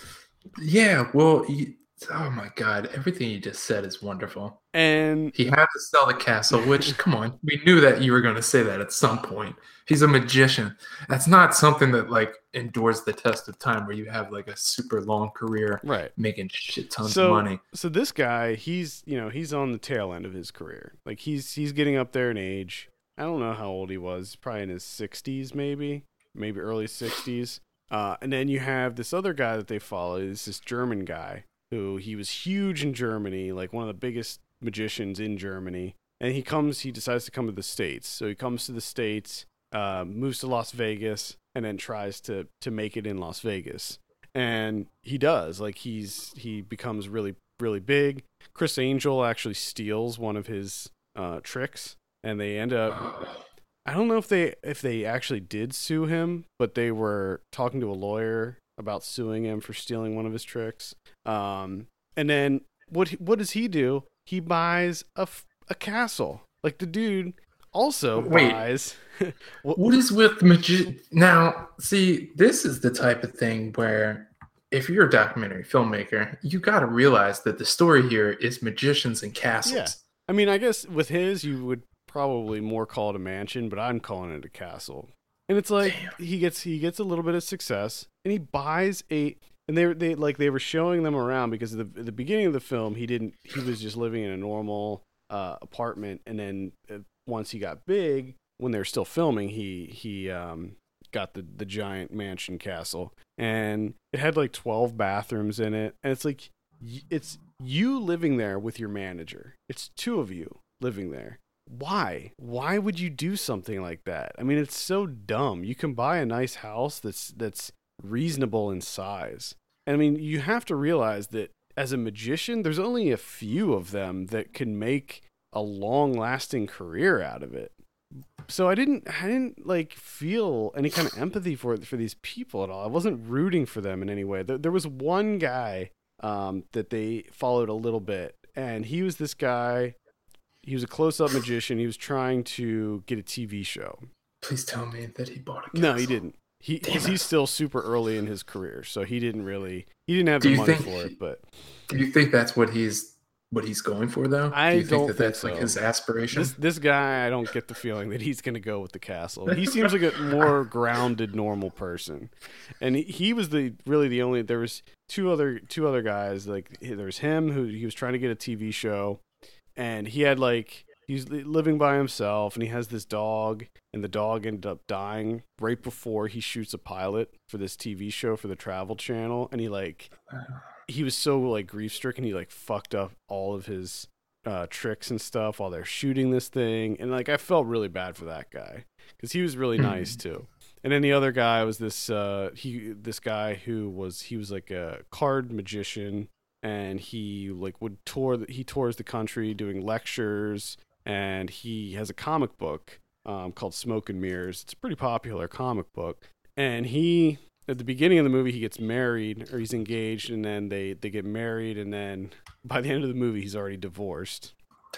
Yeah, well, you, oh my god, everything you just said is wonderful. And He had to sell the castle, which, come on, we knew that you were going to say that at some point. He's a magician. That's not something that, like, endures the test of time where you have, like, a super long career right. making shit tons So- of money. so this guy he's you know he's on the tail end of his career like he's he's getting up there in age i don't know how old he was probably in his 60s maybe maybe early 60s uh, and then you have this other guy that they follow is this german guy who he was huge in germany like one of the biggest magicians in germany. And he comes he decides to come to the states. So he comes to the states uh, moves to las vegas and then tries to to make it in las vegas. And he does like he's he becomes really really big. Criss Angel actually steals one of his uh tricks and they end up i don't know if they if they actually did sue him but they were talking to a lawyer about suing him for stealing one of his tricks um and then what what does he do he buys a, a castle like the dude also Wait. buys what, What is with magi- now? See, this is the type of thing where if you're a documentary filmmaker, you got to realize that the story here is magicians and castles. Yeah. I mean, I guess with his, you would probably more call it a mansion, but I'm calling it a castle. And it's like Damn. he gets he gets a little bit of success, and he buys a. And they they like they were showing them around because the, the beginning of the film he didn't he was just living in a normal uh, apartment, and then uh, once he got big, when they were still filming, he he um, got the the giant mansion castle, and it had like twelve bathrooms in it, and it's like it's you living there with your manager. It's two of you living there. Why? Why would you do something like that? I mean, it's so dumb. You can buy a nice house that's that's reasonable in size. And I mean, you have to realize that as a magician, there's only a few of them that can make a long-lasting career out of it. So I didn't I didn't like feel any kind of empathy for for these people at all. I wasn't rooting for them in any way. There, there was one guy um, that they followed a little bit, and he was this guy. He was a close-up magician. He was trying to get a TV show, Please tell me that he bought a castle. No, he didn't. He Damn cause it. he's still super early in his career, so he didn't really he didn't have Do the money think for it. But Do you think that's what he's what he's going for though? I Do you think that think that's like his aspiration? this this guy, I don't get the feeling that he's gonna go with the castle. He seems like a more grounded, normal person, and he, he was the really the only. There was two other two other guys. Like there was him who he was trying to get a TV show, and he had like he's living by himself, and he has this dog, and the dog ended up dying right before he shoots a pilot for this TV show for the Travel Channel, and he like he was so like grief stricken he like fucked up all of his uh tricks and stuff while they're shooting this thing and like i felt really bad for that guy because he was really Hmm. nice too and then the other guy was this uh he this guy who was he was like a card magician and he like would tour the, he tours the country doing lectures and he has a comic book um, called smoke and mirrors. It's a pretty popular comic book. And he at the beginning of the movie he gets married or he's engaged and then they they get married and then by the end of the movie he's already divorced.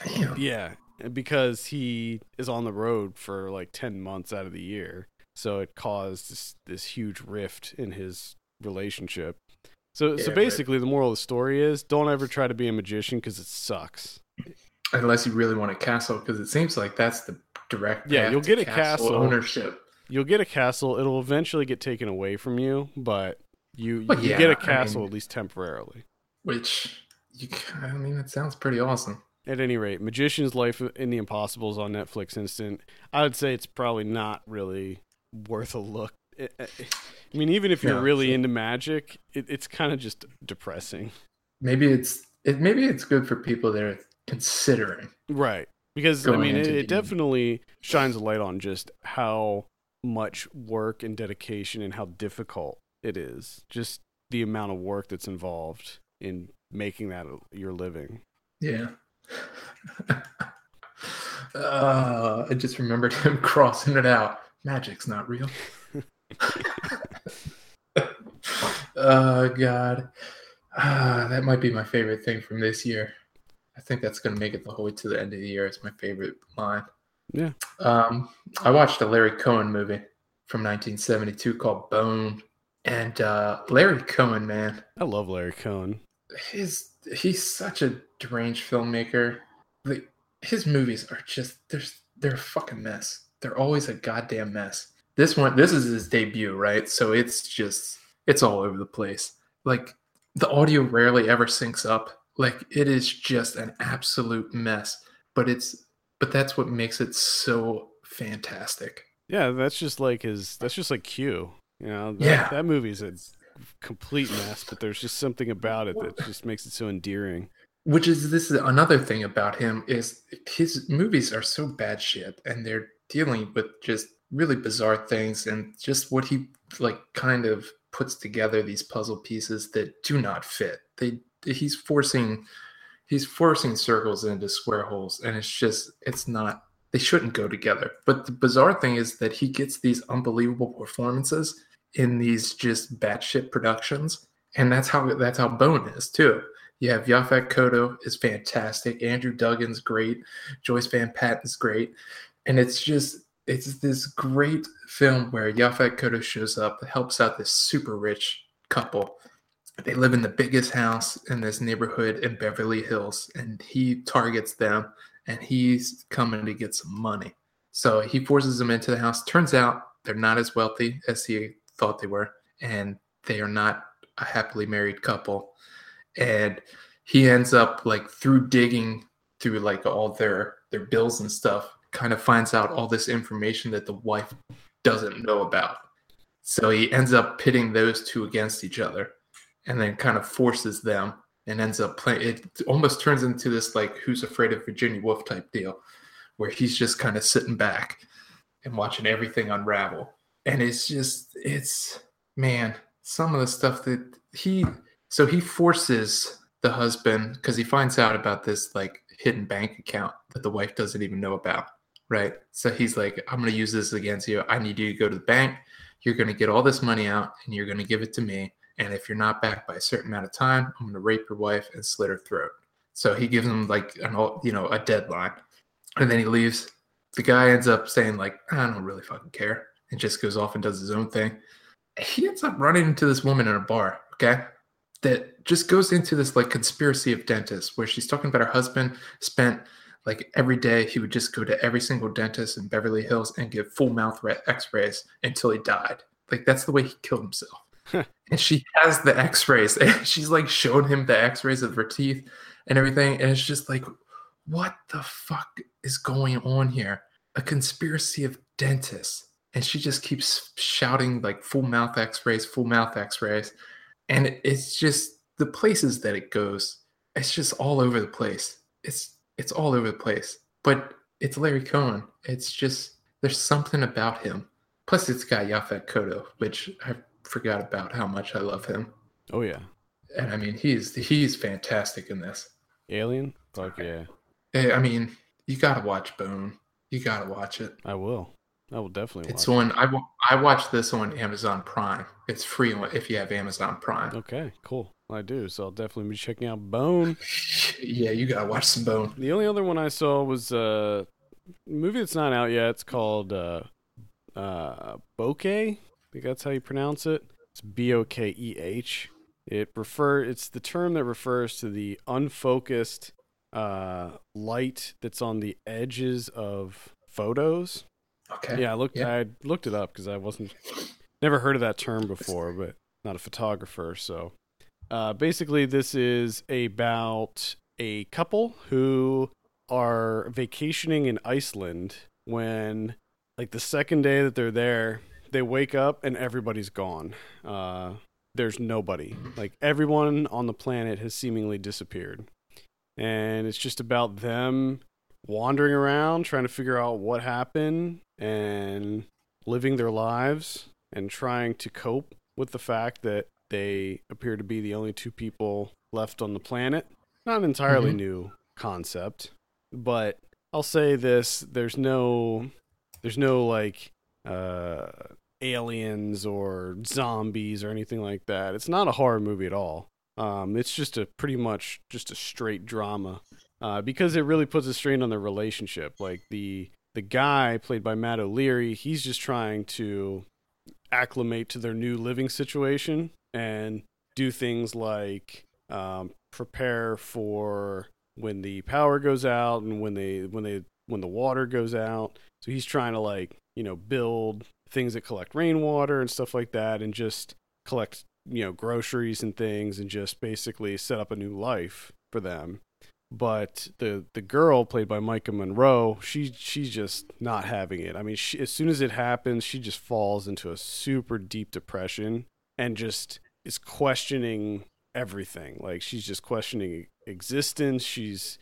Damn. yeah because he is on the road for like 10 months out of the year. So it caused this, this huge rift in his relationship. So Yeah, so right. basically the moral of the story is don't ever try to be a magician because it sucks Unless you really want a castle, because it seems like that's the direct. Yeah, you'll get a castle. ownership. you'll get a castle it'll eventually get taken away from you but you Well, you yeah, get a castle mean- at least temporarily Which you, I mean, it sounds pretty awesome. At any rate, Magician's Life in the Impossibles on Netflix Instant. I would say it's probably not really worth a look. I I mean, even if you're No, really sure. into magic, it, it's kind of just depressing, Maybe it's it. Maybe it's good for people that are considering. right? Because I mean, it, it definitely shines a light on just how much work and dedication and how difficult it is. Just the amount of work that's involved in making that your living. Yeah. uh, I just remembered him crossing it out. Magic's not real. oh God, ah, that might be my favorite thing from this year. I think that's gonna make it the whole way to the end of the year. It's my favorite line. Yeah. Um, I watched a Larry Cohen movie from 1972 called Bone, and uh, Larry Cohen, man, I love Larry Cohen. his he's such a deranged filmmaker. Like his movies are just they're they're a fucking mess. They're always a goddamn mess. This one, this is his debut, right? So it's just it's all over the place. Like the audio rarely ever syncs up. Like it is just an absolute mess. But it's but that's what makes it so fantastic. Yeah, that's just like his. That's just like Q. You know, that, Yeah. that movie's a complete mess, but there's just something about it that just makes it so endearing. which is this is another thing about him is his movies are so bad shit and they're dealing with just really bizarre things and just what he like kind of puts together these puzzle pieces that do not fit they he's forcing he's forcing circles into square holes and it's just it's not they shouldn't go together but the bizarre thing is that he gets these unbelievable performances in these just batshit productions and that's how that's how bone is too you have Yaphet Kotto is fantastic. Andrew Duggan's great. Joyce Van Patten's great. And it's just, it's this great film where Yaphet Kotto shows up, helps out this super rich couple. They live in the biggest house in this neighborhood in Beverly Hills, and he targets them and he's coming to get some money. So he forces them into the house. Turns out they're not as wealthy as he thought they were, and they are not a happily married couple and he ends up like through digging through like all their their bills and stuff kind of finds out all this information that the wife doesn't know about so he ends up pitting those two against each other and then kind of forces them and ends up playing it almost turns into this like who's afraid of virginia woolf type deal where he's just kind of sitting back and watching everything unravel. And it's just it's man some of the stuff that he so he forces the husband because he finds out about this like hidden bank account that the wife doesn't even know about right? So he's like i'm going to use this against you. I need you to go to the bank. You're going to get all this money out and you're going to give it to me and if you're not back by a certain amount of time i'm going to rape your wife and slit her throat so he gives him like an all you know a deadline and then he leaves the guy ends up saying like, I don't really fucking care, and just goes off and does his own thing. He ends up running into this woman in a bar. Okay, that just goes into this like conspiracy of dentists where she's talking about her husband spent like every day he would just go to every single dentist in Beverly Hills and get full mouth x-rays until he died. Like that's the way he killed himself. and she has the x-rays. And she's like showing him the x-rays of her teeth and everything and it's just like what the fuck is going on here? A conspiracy of dentists. And she just keeps shouting like full mouth x-rays, full mouth x-rays. And it's just the places that it goes it's just all over the place. It's it's all over the place. But it's larry cohen. It's just there's something about him. Plus it's got yaphet kotto which i forgot about how much i love him oh yeah and i mean he's he's fantastic in this alien fuck yeah i mean you gotta watch bone you gotta watch it i will I will definitely. It's on. I I watched this on Amazon Prime. It's free if you have Amazon Prime. Okay, cool. I do, so I'll definitely be checking out Bone. yeah, you gotta watch some Bone. The only other one I saw was uh, a movie that's not out yet. It's called uh, uh, Bokeh. I think that's how you pronounce it. It's B O K E H. It refer. It's the term that refers to the unfocused uh, light that's on the edges of photos. Okay. Yeah, I looked. Yeah. I looked it up because I wasn't never heard of that term before, but not a photographer. So, uh, basically, this is about a couple who are vacationing in Iceland when, like, the second day that they're there, they wake up and everybody's gone. Uh, there's nobody. Like everyone on the planet has seemingly disappeared, and it's just about them wandering around trying to figure out what happened and living their lives and trying to cope with the fact that they appear to be the only two people left on the planet. Not an entirely mm-hmm. new concept, but I'll say this, there's no there's no like uh aliens or zombies or anything like that. It's not a horror movie at all. Um, it's just a pretty much just a straight drama uh, because it really puts a strain on their relationship. Like the the guy played by Matt O'Leary, he's just trying to acclimate to their new living situation and do things like um, prepare for when the power goes out and when they when they when the water goes out. So he's trying to like you know build things that collect rainwater and stuff like that, and just collect you know groceries and things, and just basically set up a new life for them but the the girl played by Maika Monroe, she she's just not having it. I mean, she, as soon as it happens, she just falls into a super deep depression and just is questioning everything. Like she's just questioning existence. She's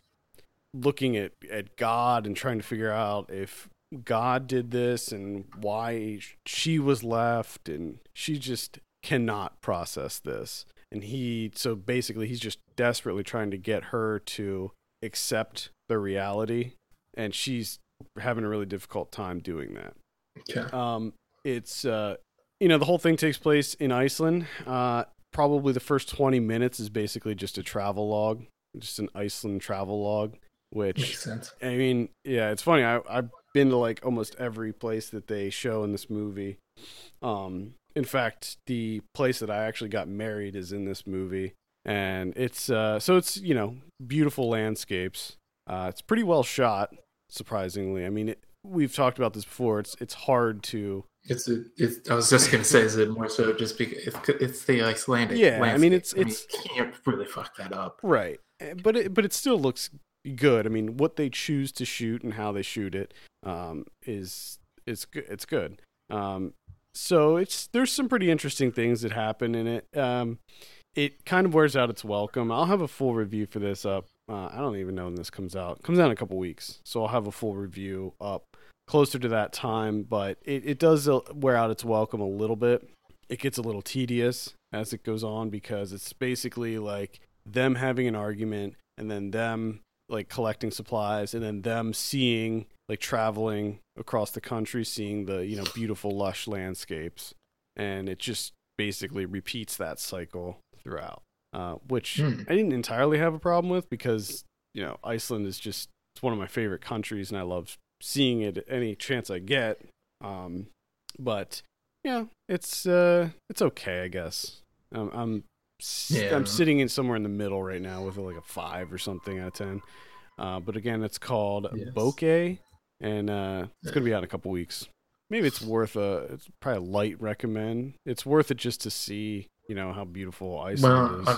looking at at God and trying to figure out if God did this and why she was left and she just cannot process this. And he so basically he's just desperately trying to get her to accept the reality and she's having a really difficult time doing that. Okay. Um it's uh you know the whole thing takes place in iceland. Uh probably the first 20 minutes is basically just a travel log just an iceland travel log which makes sense. I mean yeah it's funny. I i've been to like almost every place that they show in this movie um in fact, the place that I actually got married is in this movie, and it's uh, so it's you know beautiful landscapes. Uh, it's pretty well shot, surprisingly. I mean, it, we've talked about this before. It's it's hard to. It's, a, it's I was just gonna say, is it more so just because it's, it's the Icelandic? Yeah, landscape. I mean, it's it's I mean, you can't really fuck that up, right? Eh, but it but it still looks good. I mean, what they choose to shoot and how they shoot it um, is good. It's good. Um, so it's there's some pretty interesting things that happen in it. Um, it kind of wears out its welcome. I'll have a full review for this up. Uh, I don't even know when this comes out. It comes out in a couple weeks, so I'll have a full review up closer to that time. But it, it does uh, wear out its welcome a little bit. It gets a little tedious as it goes on because it's basically like them having an argument and then them like collecting supplies and then them seeing like traveling across the country, seeing the you know beautiful lush landscapes, and it just basically repeats that cycle throughout. Uh, which hmm. I didn't entirely have a problem with because you know Iceland is just it's one of my favorite countries, and I love seeing it any chance I get. Um, but yeah, it's uh, it's okay, I guess. Um, I'm Yeah. I'm sitting in somewhere in the middle right now with like a five or something out of ten. Uh, but again, it's called Yes. Bokeh, and uh, it's gonna be out in a couple weeks. Maybe it's worth a it's probably a light recommend. It's worth it just to see you know how beautiful Iceland Well, is. I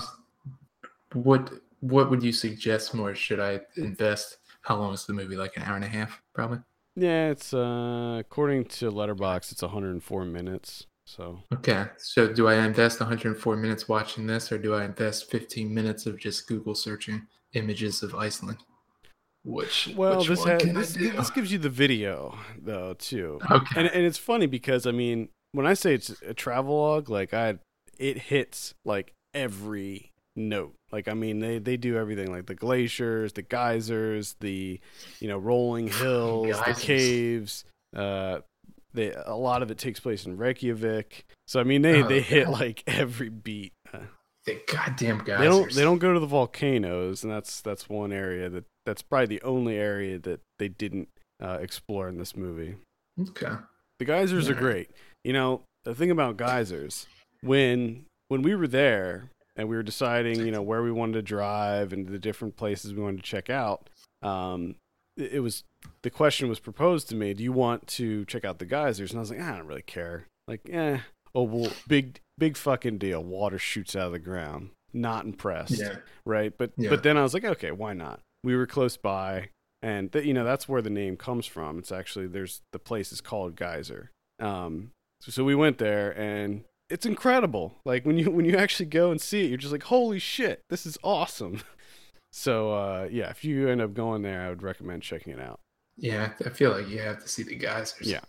what what would you suggest more? Should I invest? How long is the movie? Like an hour and a half, probably. Yeah, it's uh according to Letterboxd, it's 104 minutes. So Okay, so do I invest 104 minutes watching this, or do I invest 15 minutes of just Google searching images of Iceland? Which well, which this one has can I this, this gives you the video though too, okay, and and it's funny because I mean when I say it's a travelogue, like I it hits like every note. Like I mean they they do everything like the glaciers, the geysers, the you know rolling hills, the caves. Uh, they a lot of it takes place in Reykjavik. So I mean they Oh, they hit like every beat. The goddamn guys. they don't they don't go to the volcanoes and that's that's one area that that's probably the only area that they didn't uh, explore in this movie Okay. the geysers are great you know the thing about geysers when when we were there and we were deciding you know where we wanted to drive and the different places we wanted to check out um it was the question was proposed to me do you want to check out the geysers and i was like "Ah, i don't really care like eh oh well big big fucking deal water shoots out of the ground not impressed Yeah. right? But Yeah. but then I was like, okay, why not? We were close by, and th- you know that's where the name comes from. It's actually there's the place is called Geysir. Um, so, so we went there, and it's incredible. Like when you when you actually go and see it, you're just like, holy shit, this is awesome. So uh, yeah, if you end up going there, I would recommend checking it out. Yeah, I feel like you have to see the geysers. Yeah.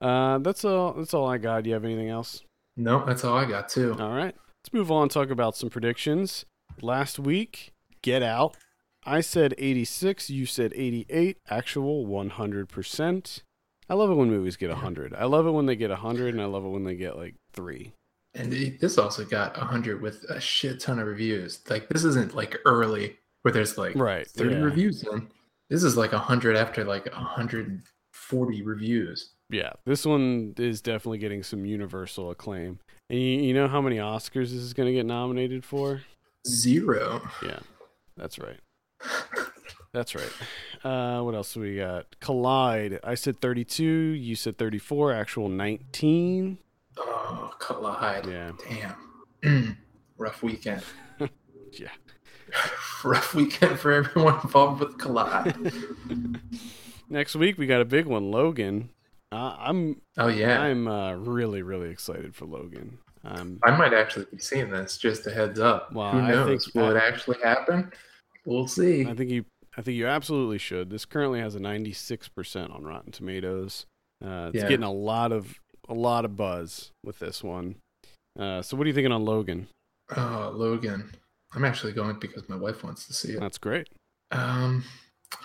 Uh, that's all. That's all I got. Do you have anything else? No, that's all I got too. All right. Let's move on. Talk about some predictions. Last week, Get Out. I said 86. You said 88. Actual 100%. I love it when movies get 100. I love it when they get 100, and I love it when they get like three. And this also got 100 with a shit ton of reviews. Like this isn't like early where there's like Right. 30 yeah. reviews in. This is like 100 after like 140 reviews. Yeah. This one is definitely getting some universal acclaim. And you, you know how many Oscars this is going to get nominated for? Zero. Yeah. That's right. That's right. Uh, what else do we got? Collide. I said 32. You said 34. Actual 19. Oh, Collide. Yeah. Damn. Rough weekend. Yeah. Rough weekend for everyone involved with Collide. Next week we got a big one, Logan. Uh, I'm Oh yeah. I'm uh, really really excited for Logan. Um, I might actually be seeing this. Just a heads up. Well, Who I knows? think- Will I- it actually happen? We'll see. I think you I think you absolutely should. This currently has a 96% on Rotten Tomatoes. Uh, it's Yeah. getting a lot of a lot of buzz with this one. Uh, so what are you thinking on Logan? Oh, Logan. I'm actually going because my wife wants to see it. That's great. Um,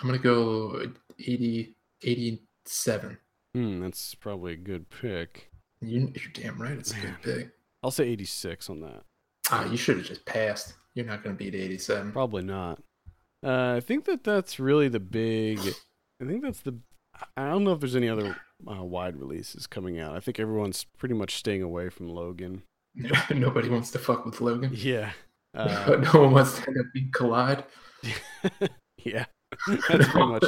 I'm gonna go 80, 87. Hmm, that's probably a good pick. You, you're damn right. It's a good pick. I'll say 86 on that. Ah, you should have just passed. You're not gonna beat 87. Probably not. Uh, I think that that's really the big. I think that's the. I don't know if there's any other uh, wide releases coming out. I think everyone's pretty much staying away from Logan. Nobody wants to fuck with Logan. Yeah. Uh, no one wants to end up being Collide. yeah. That's pretty much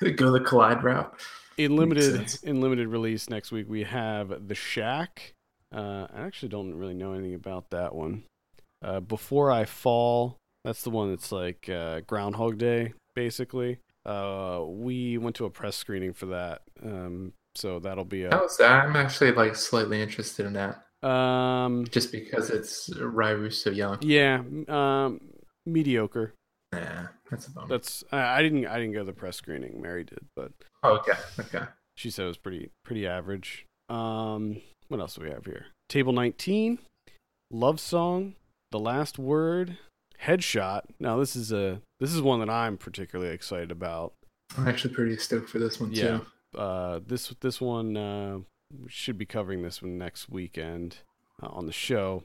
it. Go the Collide route. In limited in limited release next week we have The Shack. Uh, I actually don't really know anything about that one. Uh, Before I Fall. That's the one that's like uh, Groundhog Day, basically. Uh, we went to a press screening for that, um, so that'll be a that? I'm actually like slightly interested in that, um, just because it's Ryru so young. yeah, um, mediocre. Yeah, that's a bummer. That's I, I didn't I didn't go to the press screening. Mary did, but Oh, okay, okay. she said it was pretty pretty average. Um, what else do we have here? Table 19, Love Song, The Last Word, Headshot. Now this is a this is one that I'm particularly excited about. I'm actually pretty stoked for this one Yeah. too. Uh, this this one uh, we should be covering this one next weekend uh, on the show.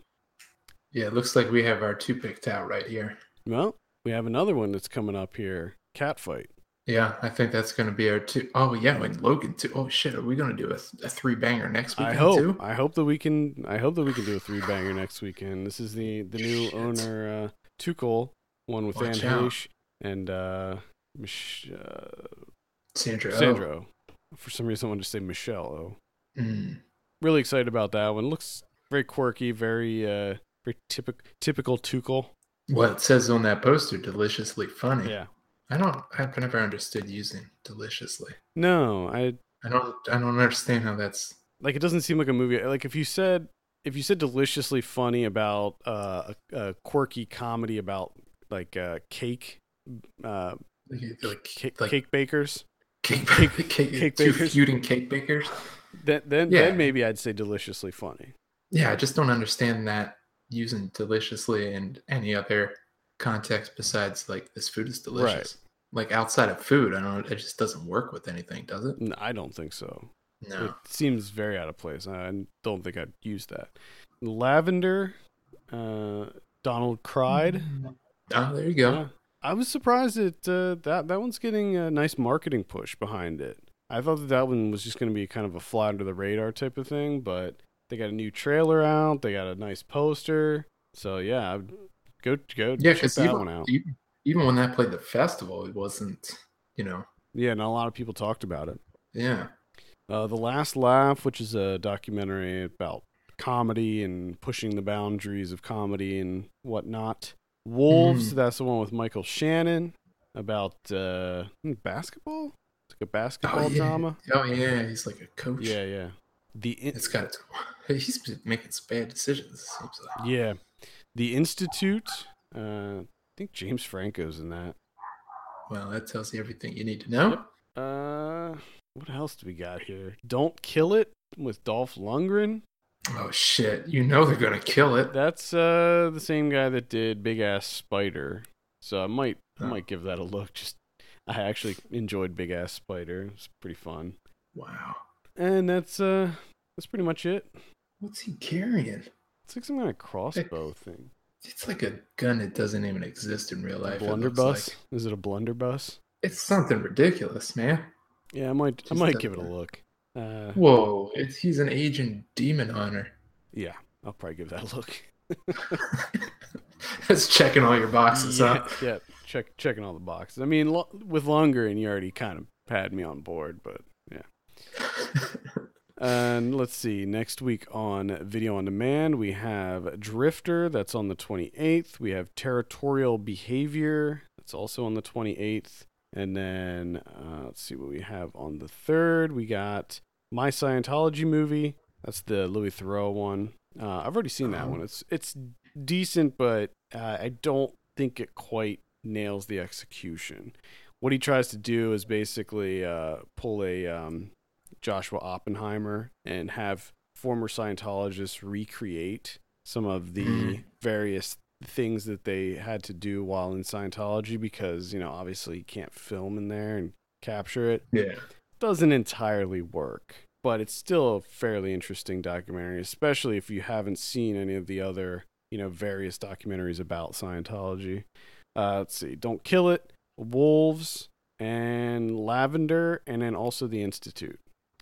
Yeah, it looks like we have our two picked out right here. Well, we have another one that's coming up here, Catfight. Yeah, I think that's going to be our two oh yeah, like Logan too. Oh shit, are we going to do a, a three banger next weekend I hope. too? I hope that we can. I hope that we can do a three banger next weekend. This is the the new Shit. Onur, uh, Tukel, one with Watch out. Heche and uh, Mich- uh, Sandra. oh. Sandro. For some reason, I wanted to say Michelle. Oh, Mm. really excited about that one. Looks very quirky, very uh, very typical typical Tukel. Well, it says on that poster, deliciously funny. Yeah. I don't. I've never understood using deliciously. No, I I don't. I don't understand how that's. like. It doesn't seem like a movie. Like if you said if you said deliciously funny about uh, a, a quirky comedy about like uh, cake, uh, Like, cake, like cake bakers. cake, cake- cake, cake, bakers. feuding cake bakers. Then then, Yeah. then maybe I'd say deliciously funny. Yeah, I just don't understand that using deliciously in any other context besides like this food is delicious. Like outside of food, I don't. It just doesn't work with anything, does it? I don't think so. No. It seems very out of place. I don't think I'd use that. Lavender, uh, Donald cried. Oh, there you go. Yeah. I was surprised that uh, that that one's getting a nice marketing push behind it. I thought that that one was just going to be kind of a fly under the radar type of thing, but they got a new trailer out. They got a nice poster. So yeah, go go Yeah, check that even, one out. even even when that played the festival, it wasn't. You know. Yeah, not a lot of people talked about it. Yeah. Uh, the Last Laugh, which is a documentary about comedy and pushing the boundaries of comedy and whatnot. Wolves, Mm. that's the one with Michael Shannon about uh, hmm, basketball. A basketball oh, yeah. drama. Oh yeah, he's like a coach. Yeah, yeah. The in- It's got. He's been making some bad decisions. Like. yeah, the Institute. Uh, I think James Franco's in that. Well, that tells you everything you need to know. Yep. Uh, what else do we got here? Don't kill it with Dolph Lundgren. Oh shit! You know they're gonna kill it. That's uh the same guy that did Big Ass Spider. So I might I Oh. might give that a look. Just I actually enjoyed Big Ass Spider. It's pretty fun. Wow. And that's uh that's pretty much it. What's he carrying? It's like some kind of crossbow thing. It's like a gun that doesn't even exist in real life. Blunderbuss? like. Is it a blunderbuss? It's something ridiculous, man. Yeah, I might I might give it a look. Uh Whoa! It's he's an agent demon hunter. yeah, I'll probably give that a look. That's checking all your boxes, yeah, huh? yeah, check checking all the boxes. I mean, lo- with longer and you already kind of had me on board, but yeah. And let's see, next week on Video on Demand, we have Drifter, that's on the 28th. We have Territorial Behavior, that's also on the 28th. And then uh, let's see what we have on the 3rd. We got My Scientology Movie, that's the Louis Theroux one. Uh, I've already seen that Oh. one. It's it's decent, but uh, I don't think it quite nails the execution. What he tries to do is basically uh, pull a um, Joshua Oppenheimer and have former Scientologists recreate some of the Mhm. various things that they had to do while in Scientology because, you know, obviously you can't film in there and capture it. yeah. Doesn't entirely work, but it's still a fairly interesting documentary, especially if you haven't seen any of the other, you know, various documentaries about Scientology. Uh, let's see, Don't Kill It, Wolves, and Lavender, and then also The Institute.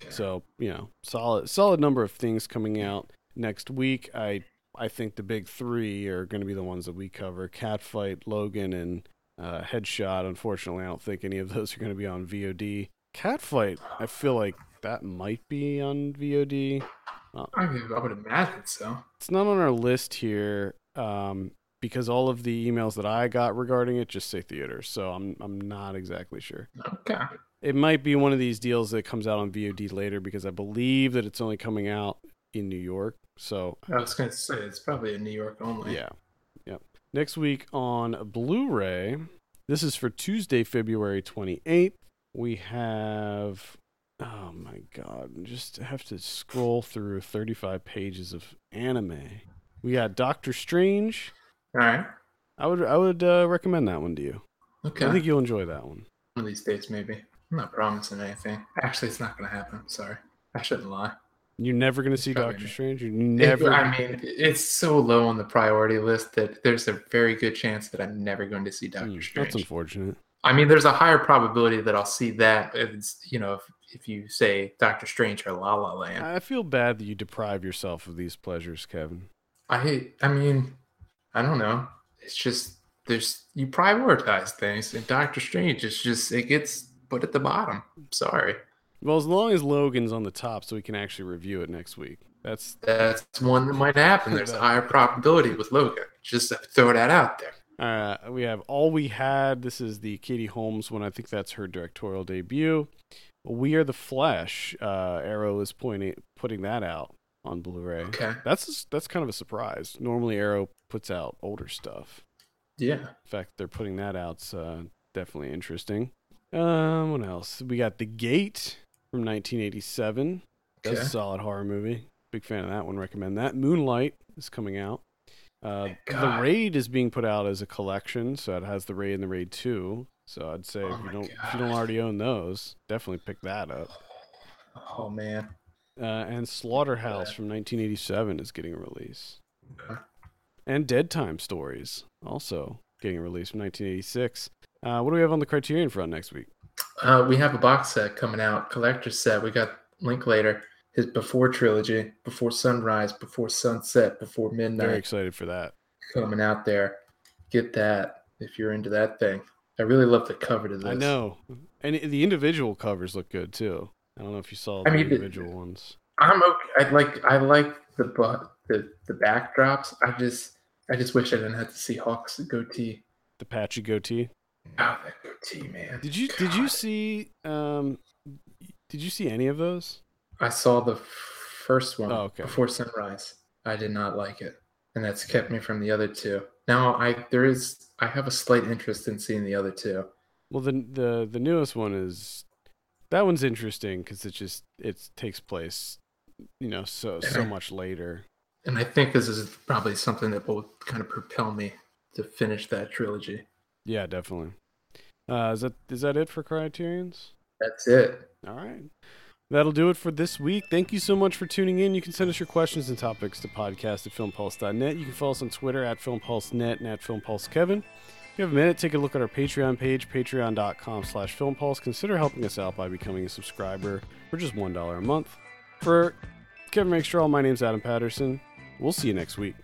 So you know, solid solid number of things coming out next week. I I think the big three are going to be the ones that we cover: Catfight, Logan, and uh, Headshot. Unfortunately, I don't think any of those are going to be on VOD. Catfight, I feel like that might be on VOD. I, mean, I would imagine so. It's not on our list here um, because all of the emails that I got regarding it just say theater. So I'm I'm not exactly sure. Okay. It might be one of these deals that comes out on VOD later because I believe that it's only coming out in New York. So I was gonna say it's probably in New York only. yeah, yeah. Next week on Blu-ray, this is for Tuesday, February twenty eighth. We have oh my god, just have to scroll through thirty five pages of anime. We got Doctor Strange. All right. I would I would uh, recommend that one to you. Okay. I think you'll enjoy that one. One of these days, maybe. I'm not promising anything. Actually, it's not gonna happen. Sorry. I shouldn't lie. You're never gonna see Doctor not. Strange. You It- never. I mean, it's so low on the priority list that there's a very good chance that I'm never going to see Doctor Hmm, Strange. That's unfortunate. I mean, there's a higher probability that I'll see that. If it's you know, if, if you say Doctor Strange or La La Land. I feel bad that you deprive yourself of these pleasures, Kevin. I hate I mean, I don't know. It's just there's you prioritize things, and Doctor Strange is just it gets put at the bottom. Sorry. Well, as long as Logan's on the top, so we can actually review it next week. That's that's one that might happen. There's a higher probability with Logan. Just throw that out there. Uh, we have All We Had. This is the Katie Holmes one. I think that's her directorial debut. We Are the Flesh. Uh, Arrow is pointing putting that out on Blu-ray. Okay. That's that's kind of a surprise. Normally, Arrow puts out older stuff. Yeah. In fact, they're putting that out. It's uh, definitely interesting. Um, what else? We got The Gate from 1987. That's Okay. a solid horror movie. Big fan of that one. Recommend that. Moonlight is coming out. Uh, the Raid is being put out as a collection, so it has the Raid and the Raid Two. So I'd say Oh if you don't if you don't already own those, definitely pick that up. Oh man. Uh, and Slaughterhouse from 1987 is getting a release. And Dead Time Stories also getting a release from 1986. Uh, what do we have on the Criterion front next week? Uh, we have a box set coming out, collector's set. We got Linklater, his Before trilogy, Before Sunrise, Before Sunset, Before Midnight. Very excited for that. coming out there. Get that if you're into that thing. I really love the cover to this. I know, and the individual covers look good too. I don't know if you saw I the mean, the- individual ones. I'm okay. I like I like the bu- the the backdrops. I just I just wish I didn't have to see Hawke's goatee. The patchy goatee. Oh, that goatee, man. Did you did you see um did you see any of those? I saw the first one Oh, okay. before sunrise. I did not like it, and that's kept me from the other two. Now I there is I have a slight interest in seeing the other two. Well, the the the newest one is that one's interesting because it just it takes place, you know, so so much later. And I think this is probably something that will kind of propel me to finish that trilogy. Yeah, definitely. Uh, is that is that it for Criterion's? That's it. All right. That'll do it for this week. Thank you so much for tuning in. You can send us your questions and topics to podcast at filmpulse.net. You can follow us on Twitter at filmpulsenet and at filmpulsekevin. If you have a minute, take a look at our Patreon page, patreon.com slash filmpulse. Consider helping us out by becoming a subscriber for just $1 a month. For Kevin Rakestraw, my name's Adam Patterson. We'll see you next week.